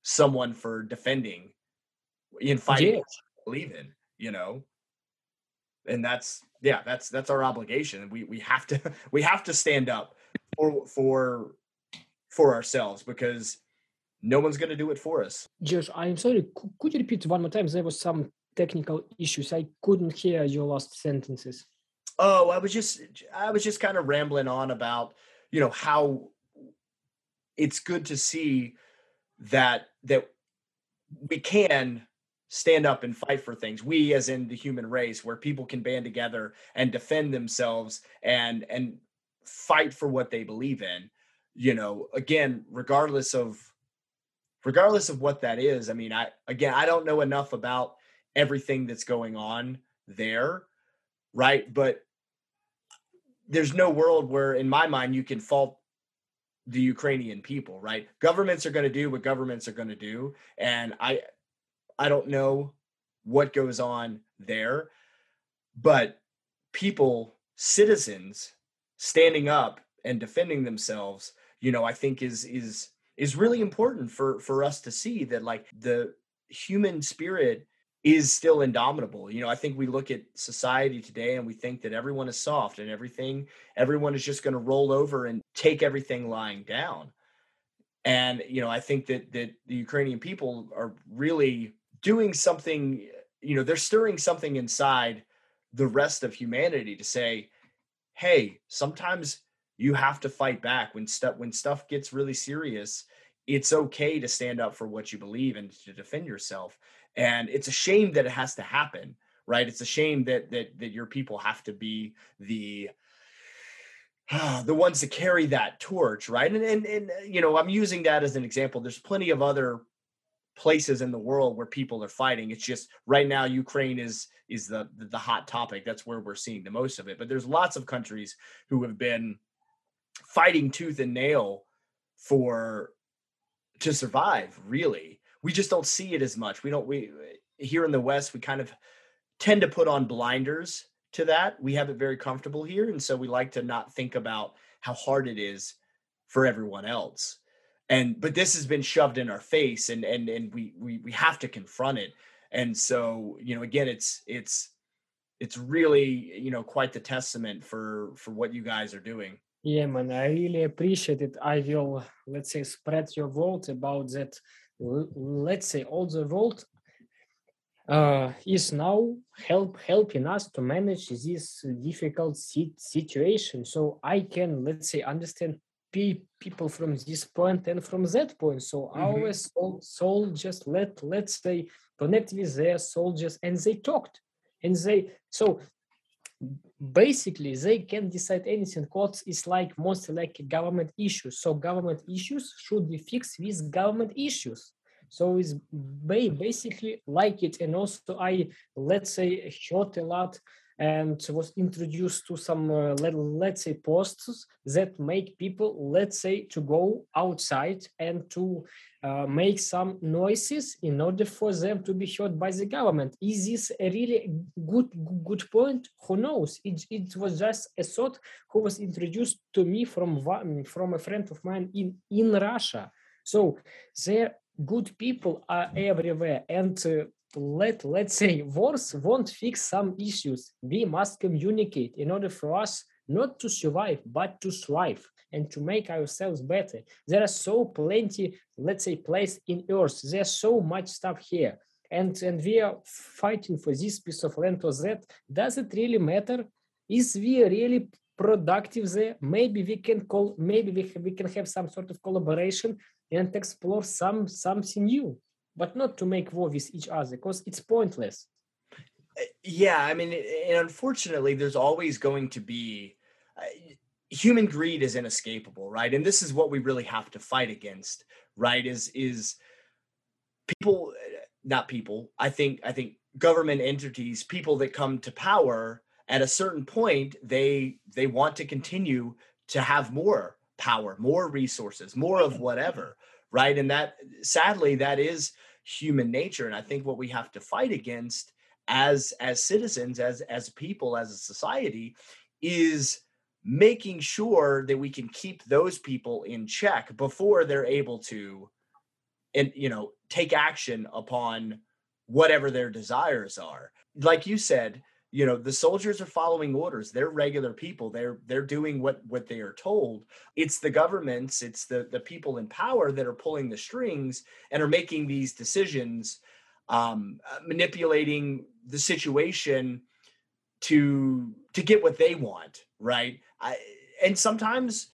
someone for defending in fighting yeah. believe in you know? And that's yeah that's that's our obligation. We we have to <laughs> we have to stand up for for for ourselves because no one's going to do it for us. Josh i'm sorry. Could you repeat one more time? There was some technical issues. I couldn't hear your last sentences. Oh i was just i was just kind of rambling on about you know how it's good to see that that we can stand up and fight for things. We as in the human race where people can band together and defend themselves and and fight for what they believe in you know again regardless of regardless of what that is i mean i again i don't know enough about everything that's going on there right? But there's no world where in my mind you can fault the ukrainian people right? Governments are going to do what governments are going to do and i I don't know what goes on there, but people, citizens standing up and defending themselves, you know, I think is is is really important for for us to see that like the human spirit is still indomitable. You know, I think we look at society today and we think that everyone is soft and everything everyone is just going to roll over and take everything lying down. And you know, I think that that the Ukrainian people are really doing something you know they're stirring something inside the rest of humanity to say hey sometimes you have to fight back when stuff when stuff gets really serious it's okay to stand up for what you believe and to defend yourself. And it's a shame that it has to happen right? It's a shame that that that your people have to be the uh, <sighs> the ones to carry that torch right? And, and and you know i'm using that as an example. There's plenty of other places in the world where people are fighting. It's just right now Ukraine is is the the hot topic. That's where we're seeing the most of it. But there's lots of countries who have been fighting tooth and nail for to survive, really. We just don't see it as much. We don't we here in the West we kind of tend to put on blinders to that. We have it very comfortable here and so we like to not think about how hard it is for everyone else and but this has been shoved in our face and and and we we we have to confront it. And so you know again it's it's it's really you know quite the testament for for what you guys are doing. Yeah man i really appreciate it. I will let's say spread your vote about that. Let's say all the vote uh, is now help helping us to manage this difficult situation. So i can let's say understand people from this point and from that point. So mm-hmm. our soul just let let's say connect with their soldiers and they talked. And they so basically they can decide anything. Courts is like mostly like government issues so government issues should be fixed with government issues. So it's basically like it. And also i let's say heard a lot and was introduced to some uh, let, let's say posts that make people let's say to go outside and to uh, make some noises in order for them to be heard by the government. Is this a really good good point? Who knows? It, it was just a thought who was introduced to me from from a friend of mine in in russia. So there good people are everywhere and uh, let let's say wars won't fix some issues. We must communicate in order for us not to survive but to thrive and to make ourselves better. There are so plenty let's say place in earth. There's so much stuff here. And and we are fighting for this piece of land or that. Does it really matter? Is we really productive there? Maybe we can call maybe we, we can have some sort of collaboration and explore some something new but not to make war with each other because it's pointless. Yeah i mean and unfortunately there's always going to be uh, human greed is inescapable right? And this is what we really have to fight against right is is people eh, not people i think i think government entities people that come to power at a certain point they they want to continue to have more power more resources more of whatever right? And that sadly that is human nature. And i think what we have to fight against as as citizens as as people as a society is making sure that we can keep those people in check before they're able to and you know take action upon whatever their desires are. Like you said you know the soldiers are following orders. They're regular people. They're they're doing what what they are told. It's the governments it's the the people in power that are pulling the strings and are making these decisions um uh, manipulating the situation to to get what they want right? I, and sometimes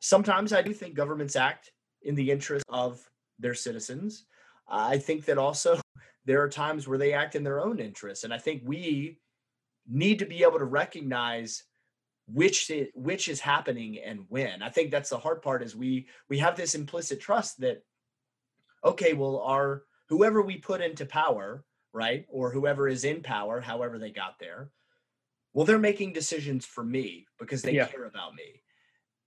sometimes i do think governments act in the interest of their citizens. I think that also <laughs> there are times where they act in their own interests and i think we need to be able to recognize which which is happening and when. I think that's the hard part is we we have this implicit trust that okay well our whoever we put into power right or whoever is in power however they got there well they're making decisions for me because they yeah. care about me.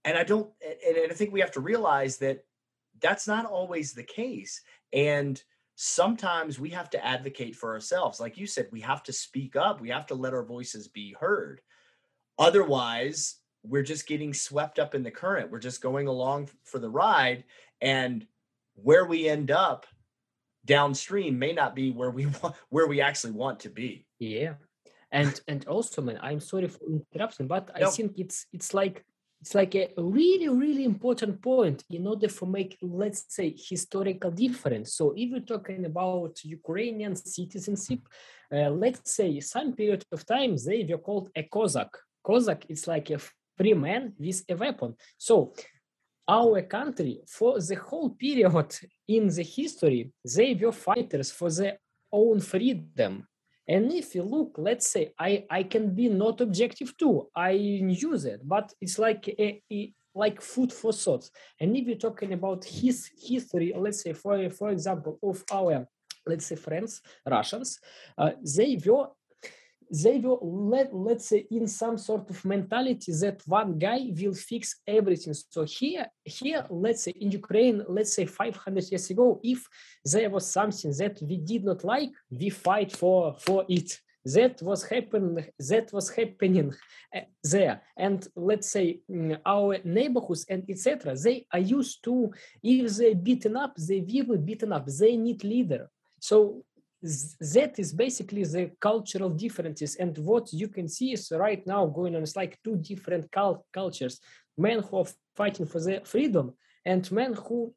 And i don't and, and i think we have to realize that that's not always the case. And sometimes we have to advocate for ourselves. Like you said, we have to speak up, we have to let our voices be heard. Otherwise, we're just getting swept up in the current. We're just going along for the ride. And where we end up downstream may not be where we <laughs> want where we actually want to be. Yeah. And and also man, I'm sorry for interruption, but I think it's it's like it's like a really really important point in order for make let's say historical difference. So if you're talking about ukrainian citizenship uh, let's say some period of time they were called a cossack. Cossack is like a free man with a weapon. So our country for the whole period in the history they were fighters for their own freedom and if you look, let's say I, I can be not objective too. I use it, but it's like a, a like food for thought. And if you're talking about his history, let's say for for example of our let's say friends Russians, uh, they were they will let let's say in some sort of mentality that one guy will fix everything. So here here let's say in ukraine let's say 500 years ago if there was something that we did not like we fight for for it. That was happening that was happening eh, there. And let's say mm, our neighborhoods and etc they are used to if they beaten up they will be beaten up. They need leader. So that is basically the cultural differences and what you can see is right now going on it's like two different cult- cultures. Men who are fighting for their freedom and men who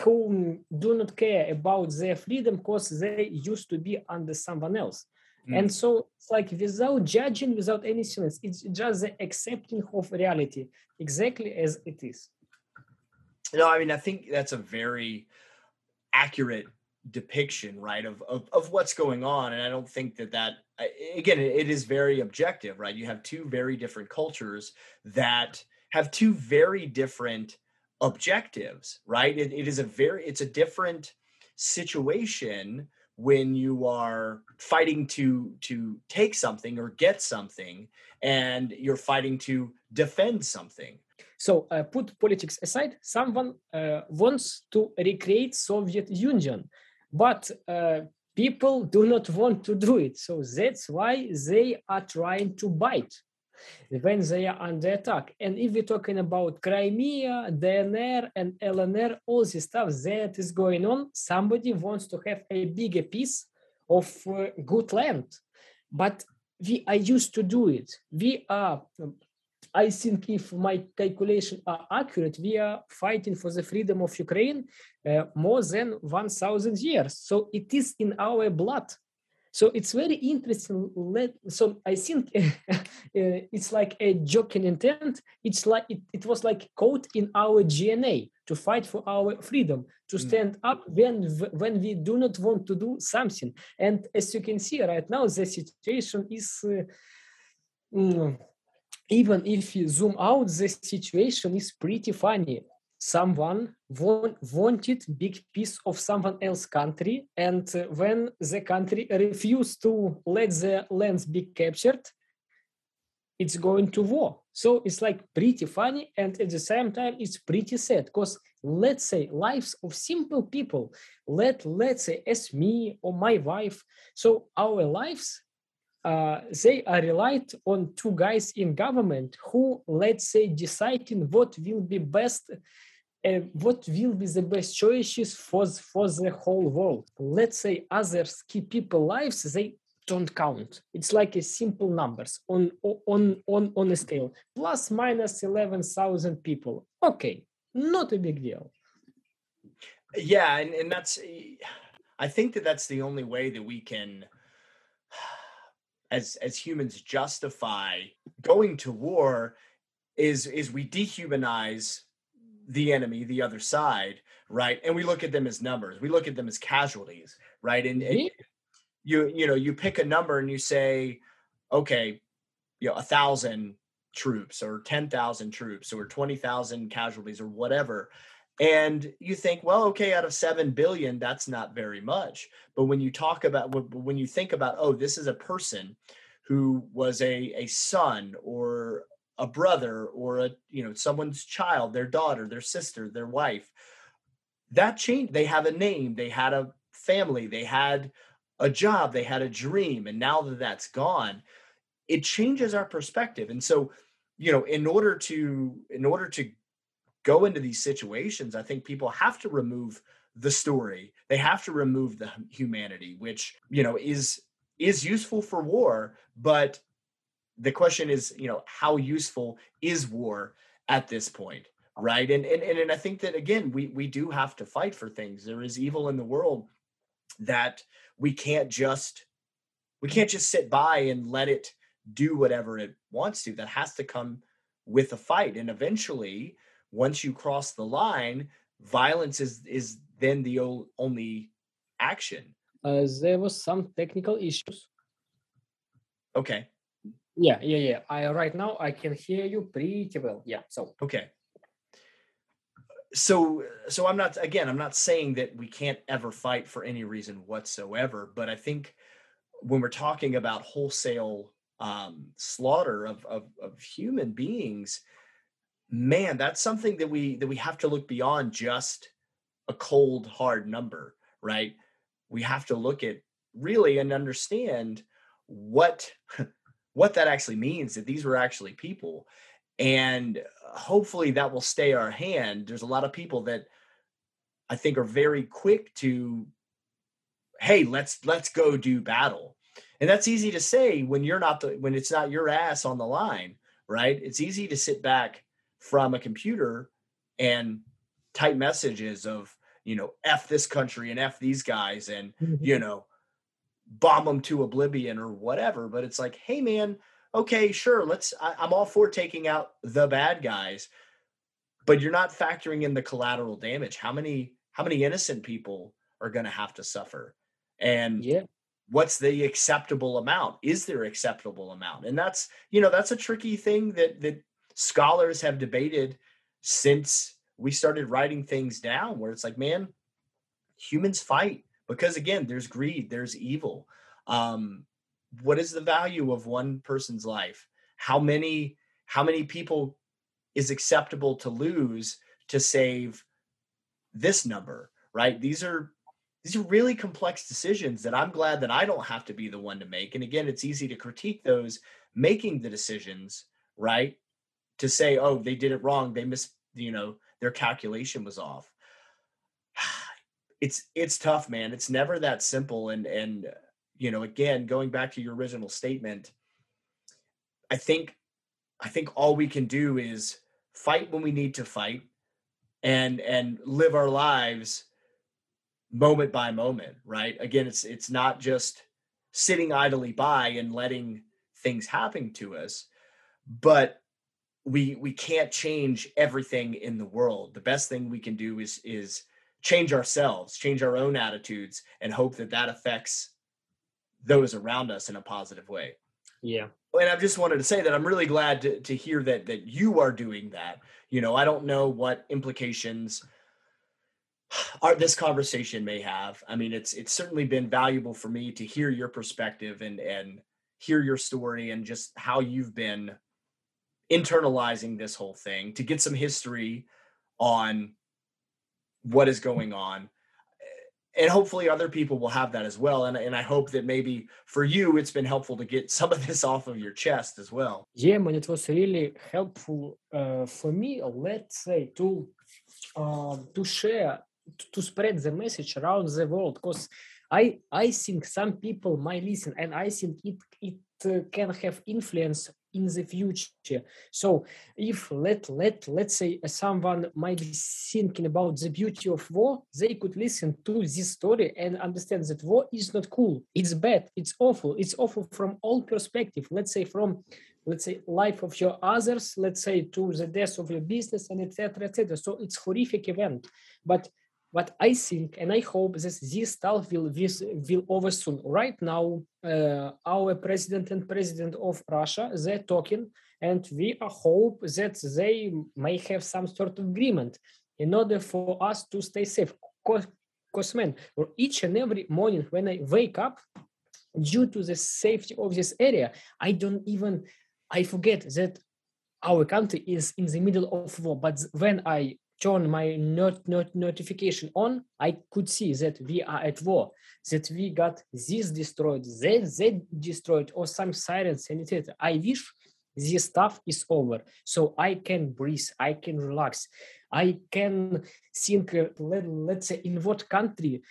who do not care about their freedom because they used to be under someone else. Mm. and so it's like without judging without any else it's just the accepting of reality exactly as it is. No i mean i think that's a very accurate depiction right of, of of what's going on and i don't think that that again it is very objective right? You have two very different cultures that have two very different objectives right? It, it is a very it's a different situation when you are fighting to to take something or get something and you're fighting to defend something. So uh, put politics aside someone uh, wants to recreate soviet union but uh, people do not want to do it. So that's why they are trying to bite when they are under attack. And if we're talking about Crimea, DNR, and LNR, all this stuff that is going on, somebody wants to have a bigger piece of uh, good land. But we are used to do it. We are I think if my calculations are accurate, we are fighting for the freedom of Ukraine uh, more than 1,000 years. So it is in our blood. So it's very interesting. So I think <laughs> uh, it's like a joking intent. It's like it, it was like code in our DNA to fight for our freedom, to mm. stand up when when we do not want to do something. And as you can see right now, the situation is. Uh, mm, even if you zoom out, the situation is pretty funny. Someone want, wanted big piece of someone else country and uh, when the country refused to let the lands be captured it's going to war. So it's like pretty funny and at the same time it's pretty sad because let's say lives of simple people let let's say as me or my wife. So our lives uh, they are relied on two guys in government who let's say deciding what will be best uh, what will be the best choices for, for the whole world. Let's say others key people lives, they don't count. It's like a simple numbers on on on on a scale. Plus minus eleven thousand people. Okay, not a big deal. Yeah, and, and that's I think that that's the only way that we can as as humans justify going to war is is we dehumanize the enemy, the other side, right? And we look at them as numbers. We look at them as casualties, right? And, and you you know you pick a number and you say, okay, you know, a thousand troops or ten thousand troops or twenty thousand casualties or whatever. And you think, well, okay, out of 7 billion, that's not very much. But when you talk about, when you think about, oh, this is a person who was a, a son or a brother or a you know someone's child their daughter their sister their wife that changed they have a name they had a family they had a job they had a dream and now that that's gone it changes our perspective and so you know in order to in order to go into these situations i think people have to remove the story they have to remove the humanity which you know is is useful for war but the question is, you know, how useful is war at this point? Right. And, and and and I think that again, we we do have to fight for things. There is evil in the world that we can't just we can't just sit by and let it do whatever it wants to. That has to come with a fight. And eventually, once you cross the line, violence is is then the only action. Uh, there was some technical issues. Okay. Yeah, yeah, yeah. I right now I can hear you pretty well. Yeah. So okay. So so I'm not again, I'm not saying that we can't ever fight for any reason whatsoever, but I think when we're talking about wholesale um, slaughter of, of of human beings, man, that's something that we that we have to look beyond just a cold hard number, right? We have to look at really and understand what <laughs> what that actually means that these were actually people. And hopefully that will stay our hand. There's a lot of people that i think are very quick to hey let's let's go do battle. And that's easy to say when you're not the when it's not your ass on the line right? It's easy to sit back from a computer and type messages of you know f this country and f these guys and mm-hmm. you know bomb them to oblivion or whatever. But it's like, hey, man, okay, sure, let's. I, I'm all for taking out the bad guys, but you're not factoring in the collateral damage. How many how many innocent people are going to have to suffer? And yeah what's the acceptable amount is there acceptable amount and that's you know that's a tricky thing that that scholars have debated since we started writing things down where it's like man humans fight because again there's greed there's evil. Um, what is the value of one person's life? How many how many people is acceptable to lose to save this number right? These are these are really complex decisions that i'm glad that i don't have to be the one to make. And again it's easy to critique those making the decisions right to say oh they did it wrong they missed you know their calculation was off <sighs> it's it's tough, man. It's never that simple. And and you know, again, going back to your original statement, I think I think all we can do is fight when we need to fight and and live our lives moment by moment, right? Again, it's it's not just sitting idly by and letting things happen to us but we we can't change everything in the world. The best thing we can do is is change ourselves change our own attitudes and hope that that affects those around us in a positive way. Yeah. And i just wanted to say that i'm really glad to, to hear that that you are doing that. You know i don't know what implications our, this conversation may have. I mean it's it's certainly been valuable for me to hear your perspective and and hear your story and just how you've been internalizing this whole thing to get some history on what is going on. And hopefully other people will have that as well and, and i hope that maybe for you it's been helpful to get <laughs> some of this off of your chest as well. Yeah man it was really helpful. Uh, for me let's say to uh, to share to spread the message around the world because i i think some people might listen and i think it it uh, can have influence in the future. So if let let let's say someone might be thinking about the beauty of war, they could listen to this story and understand that war is not cool. It's bad. It's awful. It's awful from all perspective. Let's say from let's say life of your others, let's say to the death of your business and etc. etc. So it's horrific event. But what I think and I hope that this stuff will will over soon. Right now, uh, our president and president of Russia they're talking, and we hope that they may have some sort of agreement in order for us to stay safe. Because man, for each and every morning when I wake up, due to the safety of this area, I don't even I forget that our country is in the middle of war. But when I turn my not, not notification on, I could see that we are at war, that we got this destroyed, that, that destroyed, or some sirens and etc. I wish this stuff is over, so I can breathe, I can relax, I can think. Uh, let, let's say in what country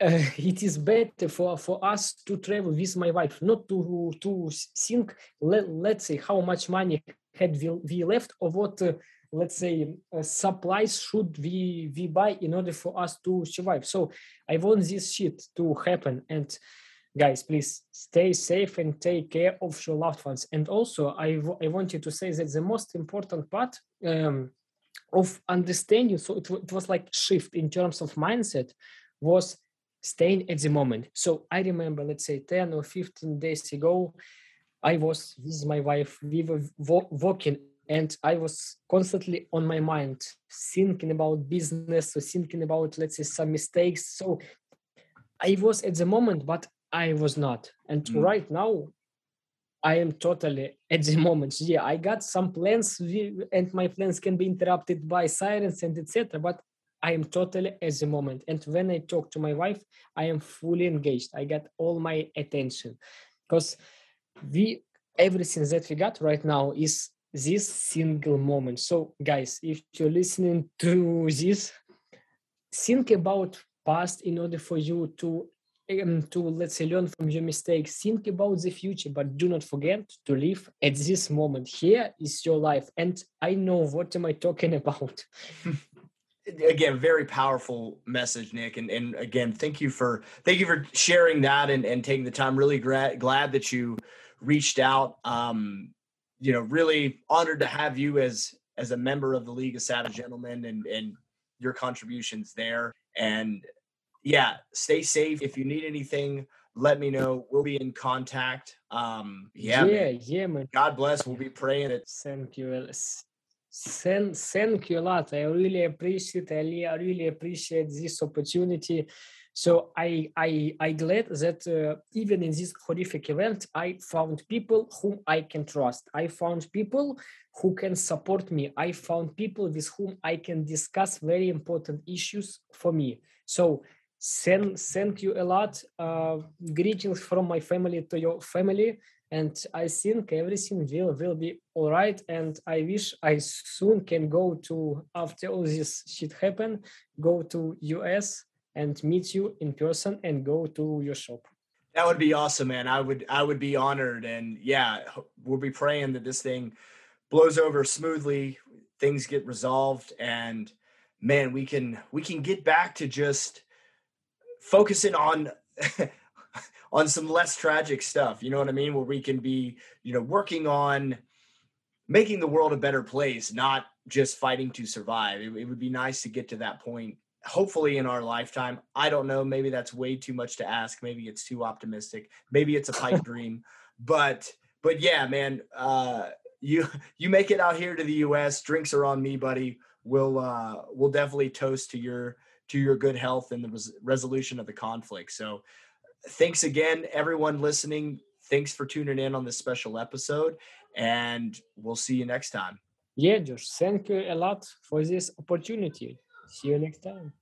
uh, <laughs> it is better for, for us to travel with my wife, not to to think. Let, let's say how much money had we, we left, or what. Uh, let's say uh, supplies should we we buy in order for us to survive. So i want this shit to happen. And guys please stay safe and take care of your loved ones. And also I, w- I want you to say that the most important part um, of understanding so it, w- it was like shift in terms of mindset was staying at the moment. So i remember let's say 10 or 15 days ago i was with my wife. We were wo- walking and i was constantly on my mind thinking about business or thinking about let's say some mistakes. So i was at the moment but i was not. And mm. right now i am totally at the moment. Yeah i got some plans and my plans can be interrupted by sirens and etc but i am totally at the moment. And when i talk to my wife i am fully engaged. I got all my attention. Because we everything that we got right now is this single moment. So, guys, if you're listening to this, think about past in order for you to um, to let's say learn from your mistakes think about the future but do not forget to live at this moment. Here is your life and i know what am i talking about. <laughs> Again very powerful message nick and, and again thank you for thank you for sharing that and, and taking the time. Really gra- glad that you reached out. Um you know, really honored to have you as as a member of the League of Savage Gentlemen and and your contributions there. And yeah, stay safe. If you need anything, let me know. We'll be in contact. Um, yeah, yeah, man. yeah, man. God bless. We'll be praying it. Thank you. Thank, thank you a lot. I really appreciate. Ali. I really appreciate this opportunity so I I I glad that uh, even in this horrific event, I found people whom I can trust. I found people who can support me. I found people with whom I can discuss very important issues for me. So send thank you a lot. Uh, greetings from my family to your family. And I think everything will, will be all right. And I wish I soon can go to after all this shit happen, go to US and meet you in person and go to your shop. That would be awesome, man. I would I would be honored and yeah, we'll be praying that this thing blows over smoothly, things get resolved and man, we can we can get back to just focusing on <laughs> on some less tragic stuff. You know what I mean? Where we can be, you know, working on making the world a better place, not just fighting to survive. It, it would be nice to get to that point. Hopefully, in our lifetime. I don't know. Maybe that's way too much to ask. Maybe it's too optimistic. Maybe it's a pipe <laughs> dream. But but yeah, man. Uh, you <laughs> you make it out here to the U.S. Drinks are on me, buddy. We'll uh, we'll definitely toast to your to your good health and the res- resolution of the conflict. So, thanks again, everyone listening. Thanks for tuning in on this special episode, and we'll see you next time. Yeah, Josh, thank you a lot for this opportunity. See you next time.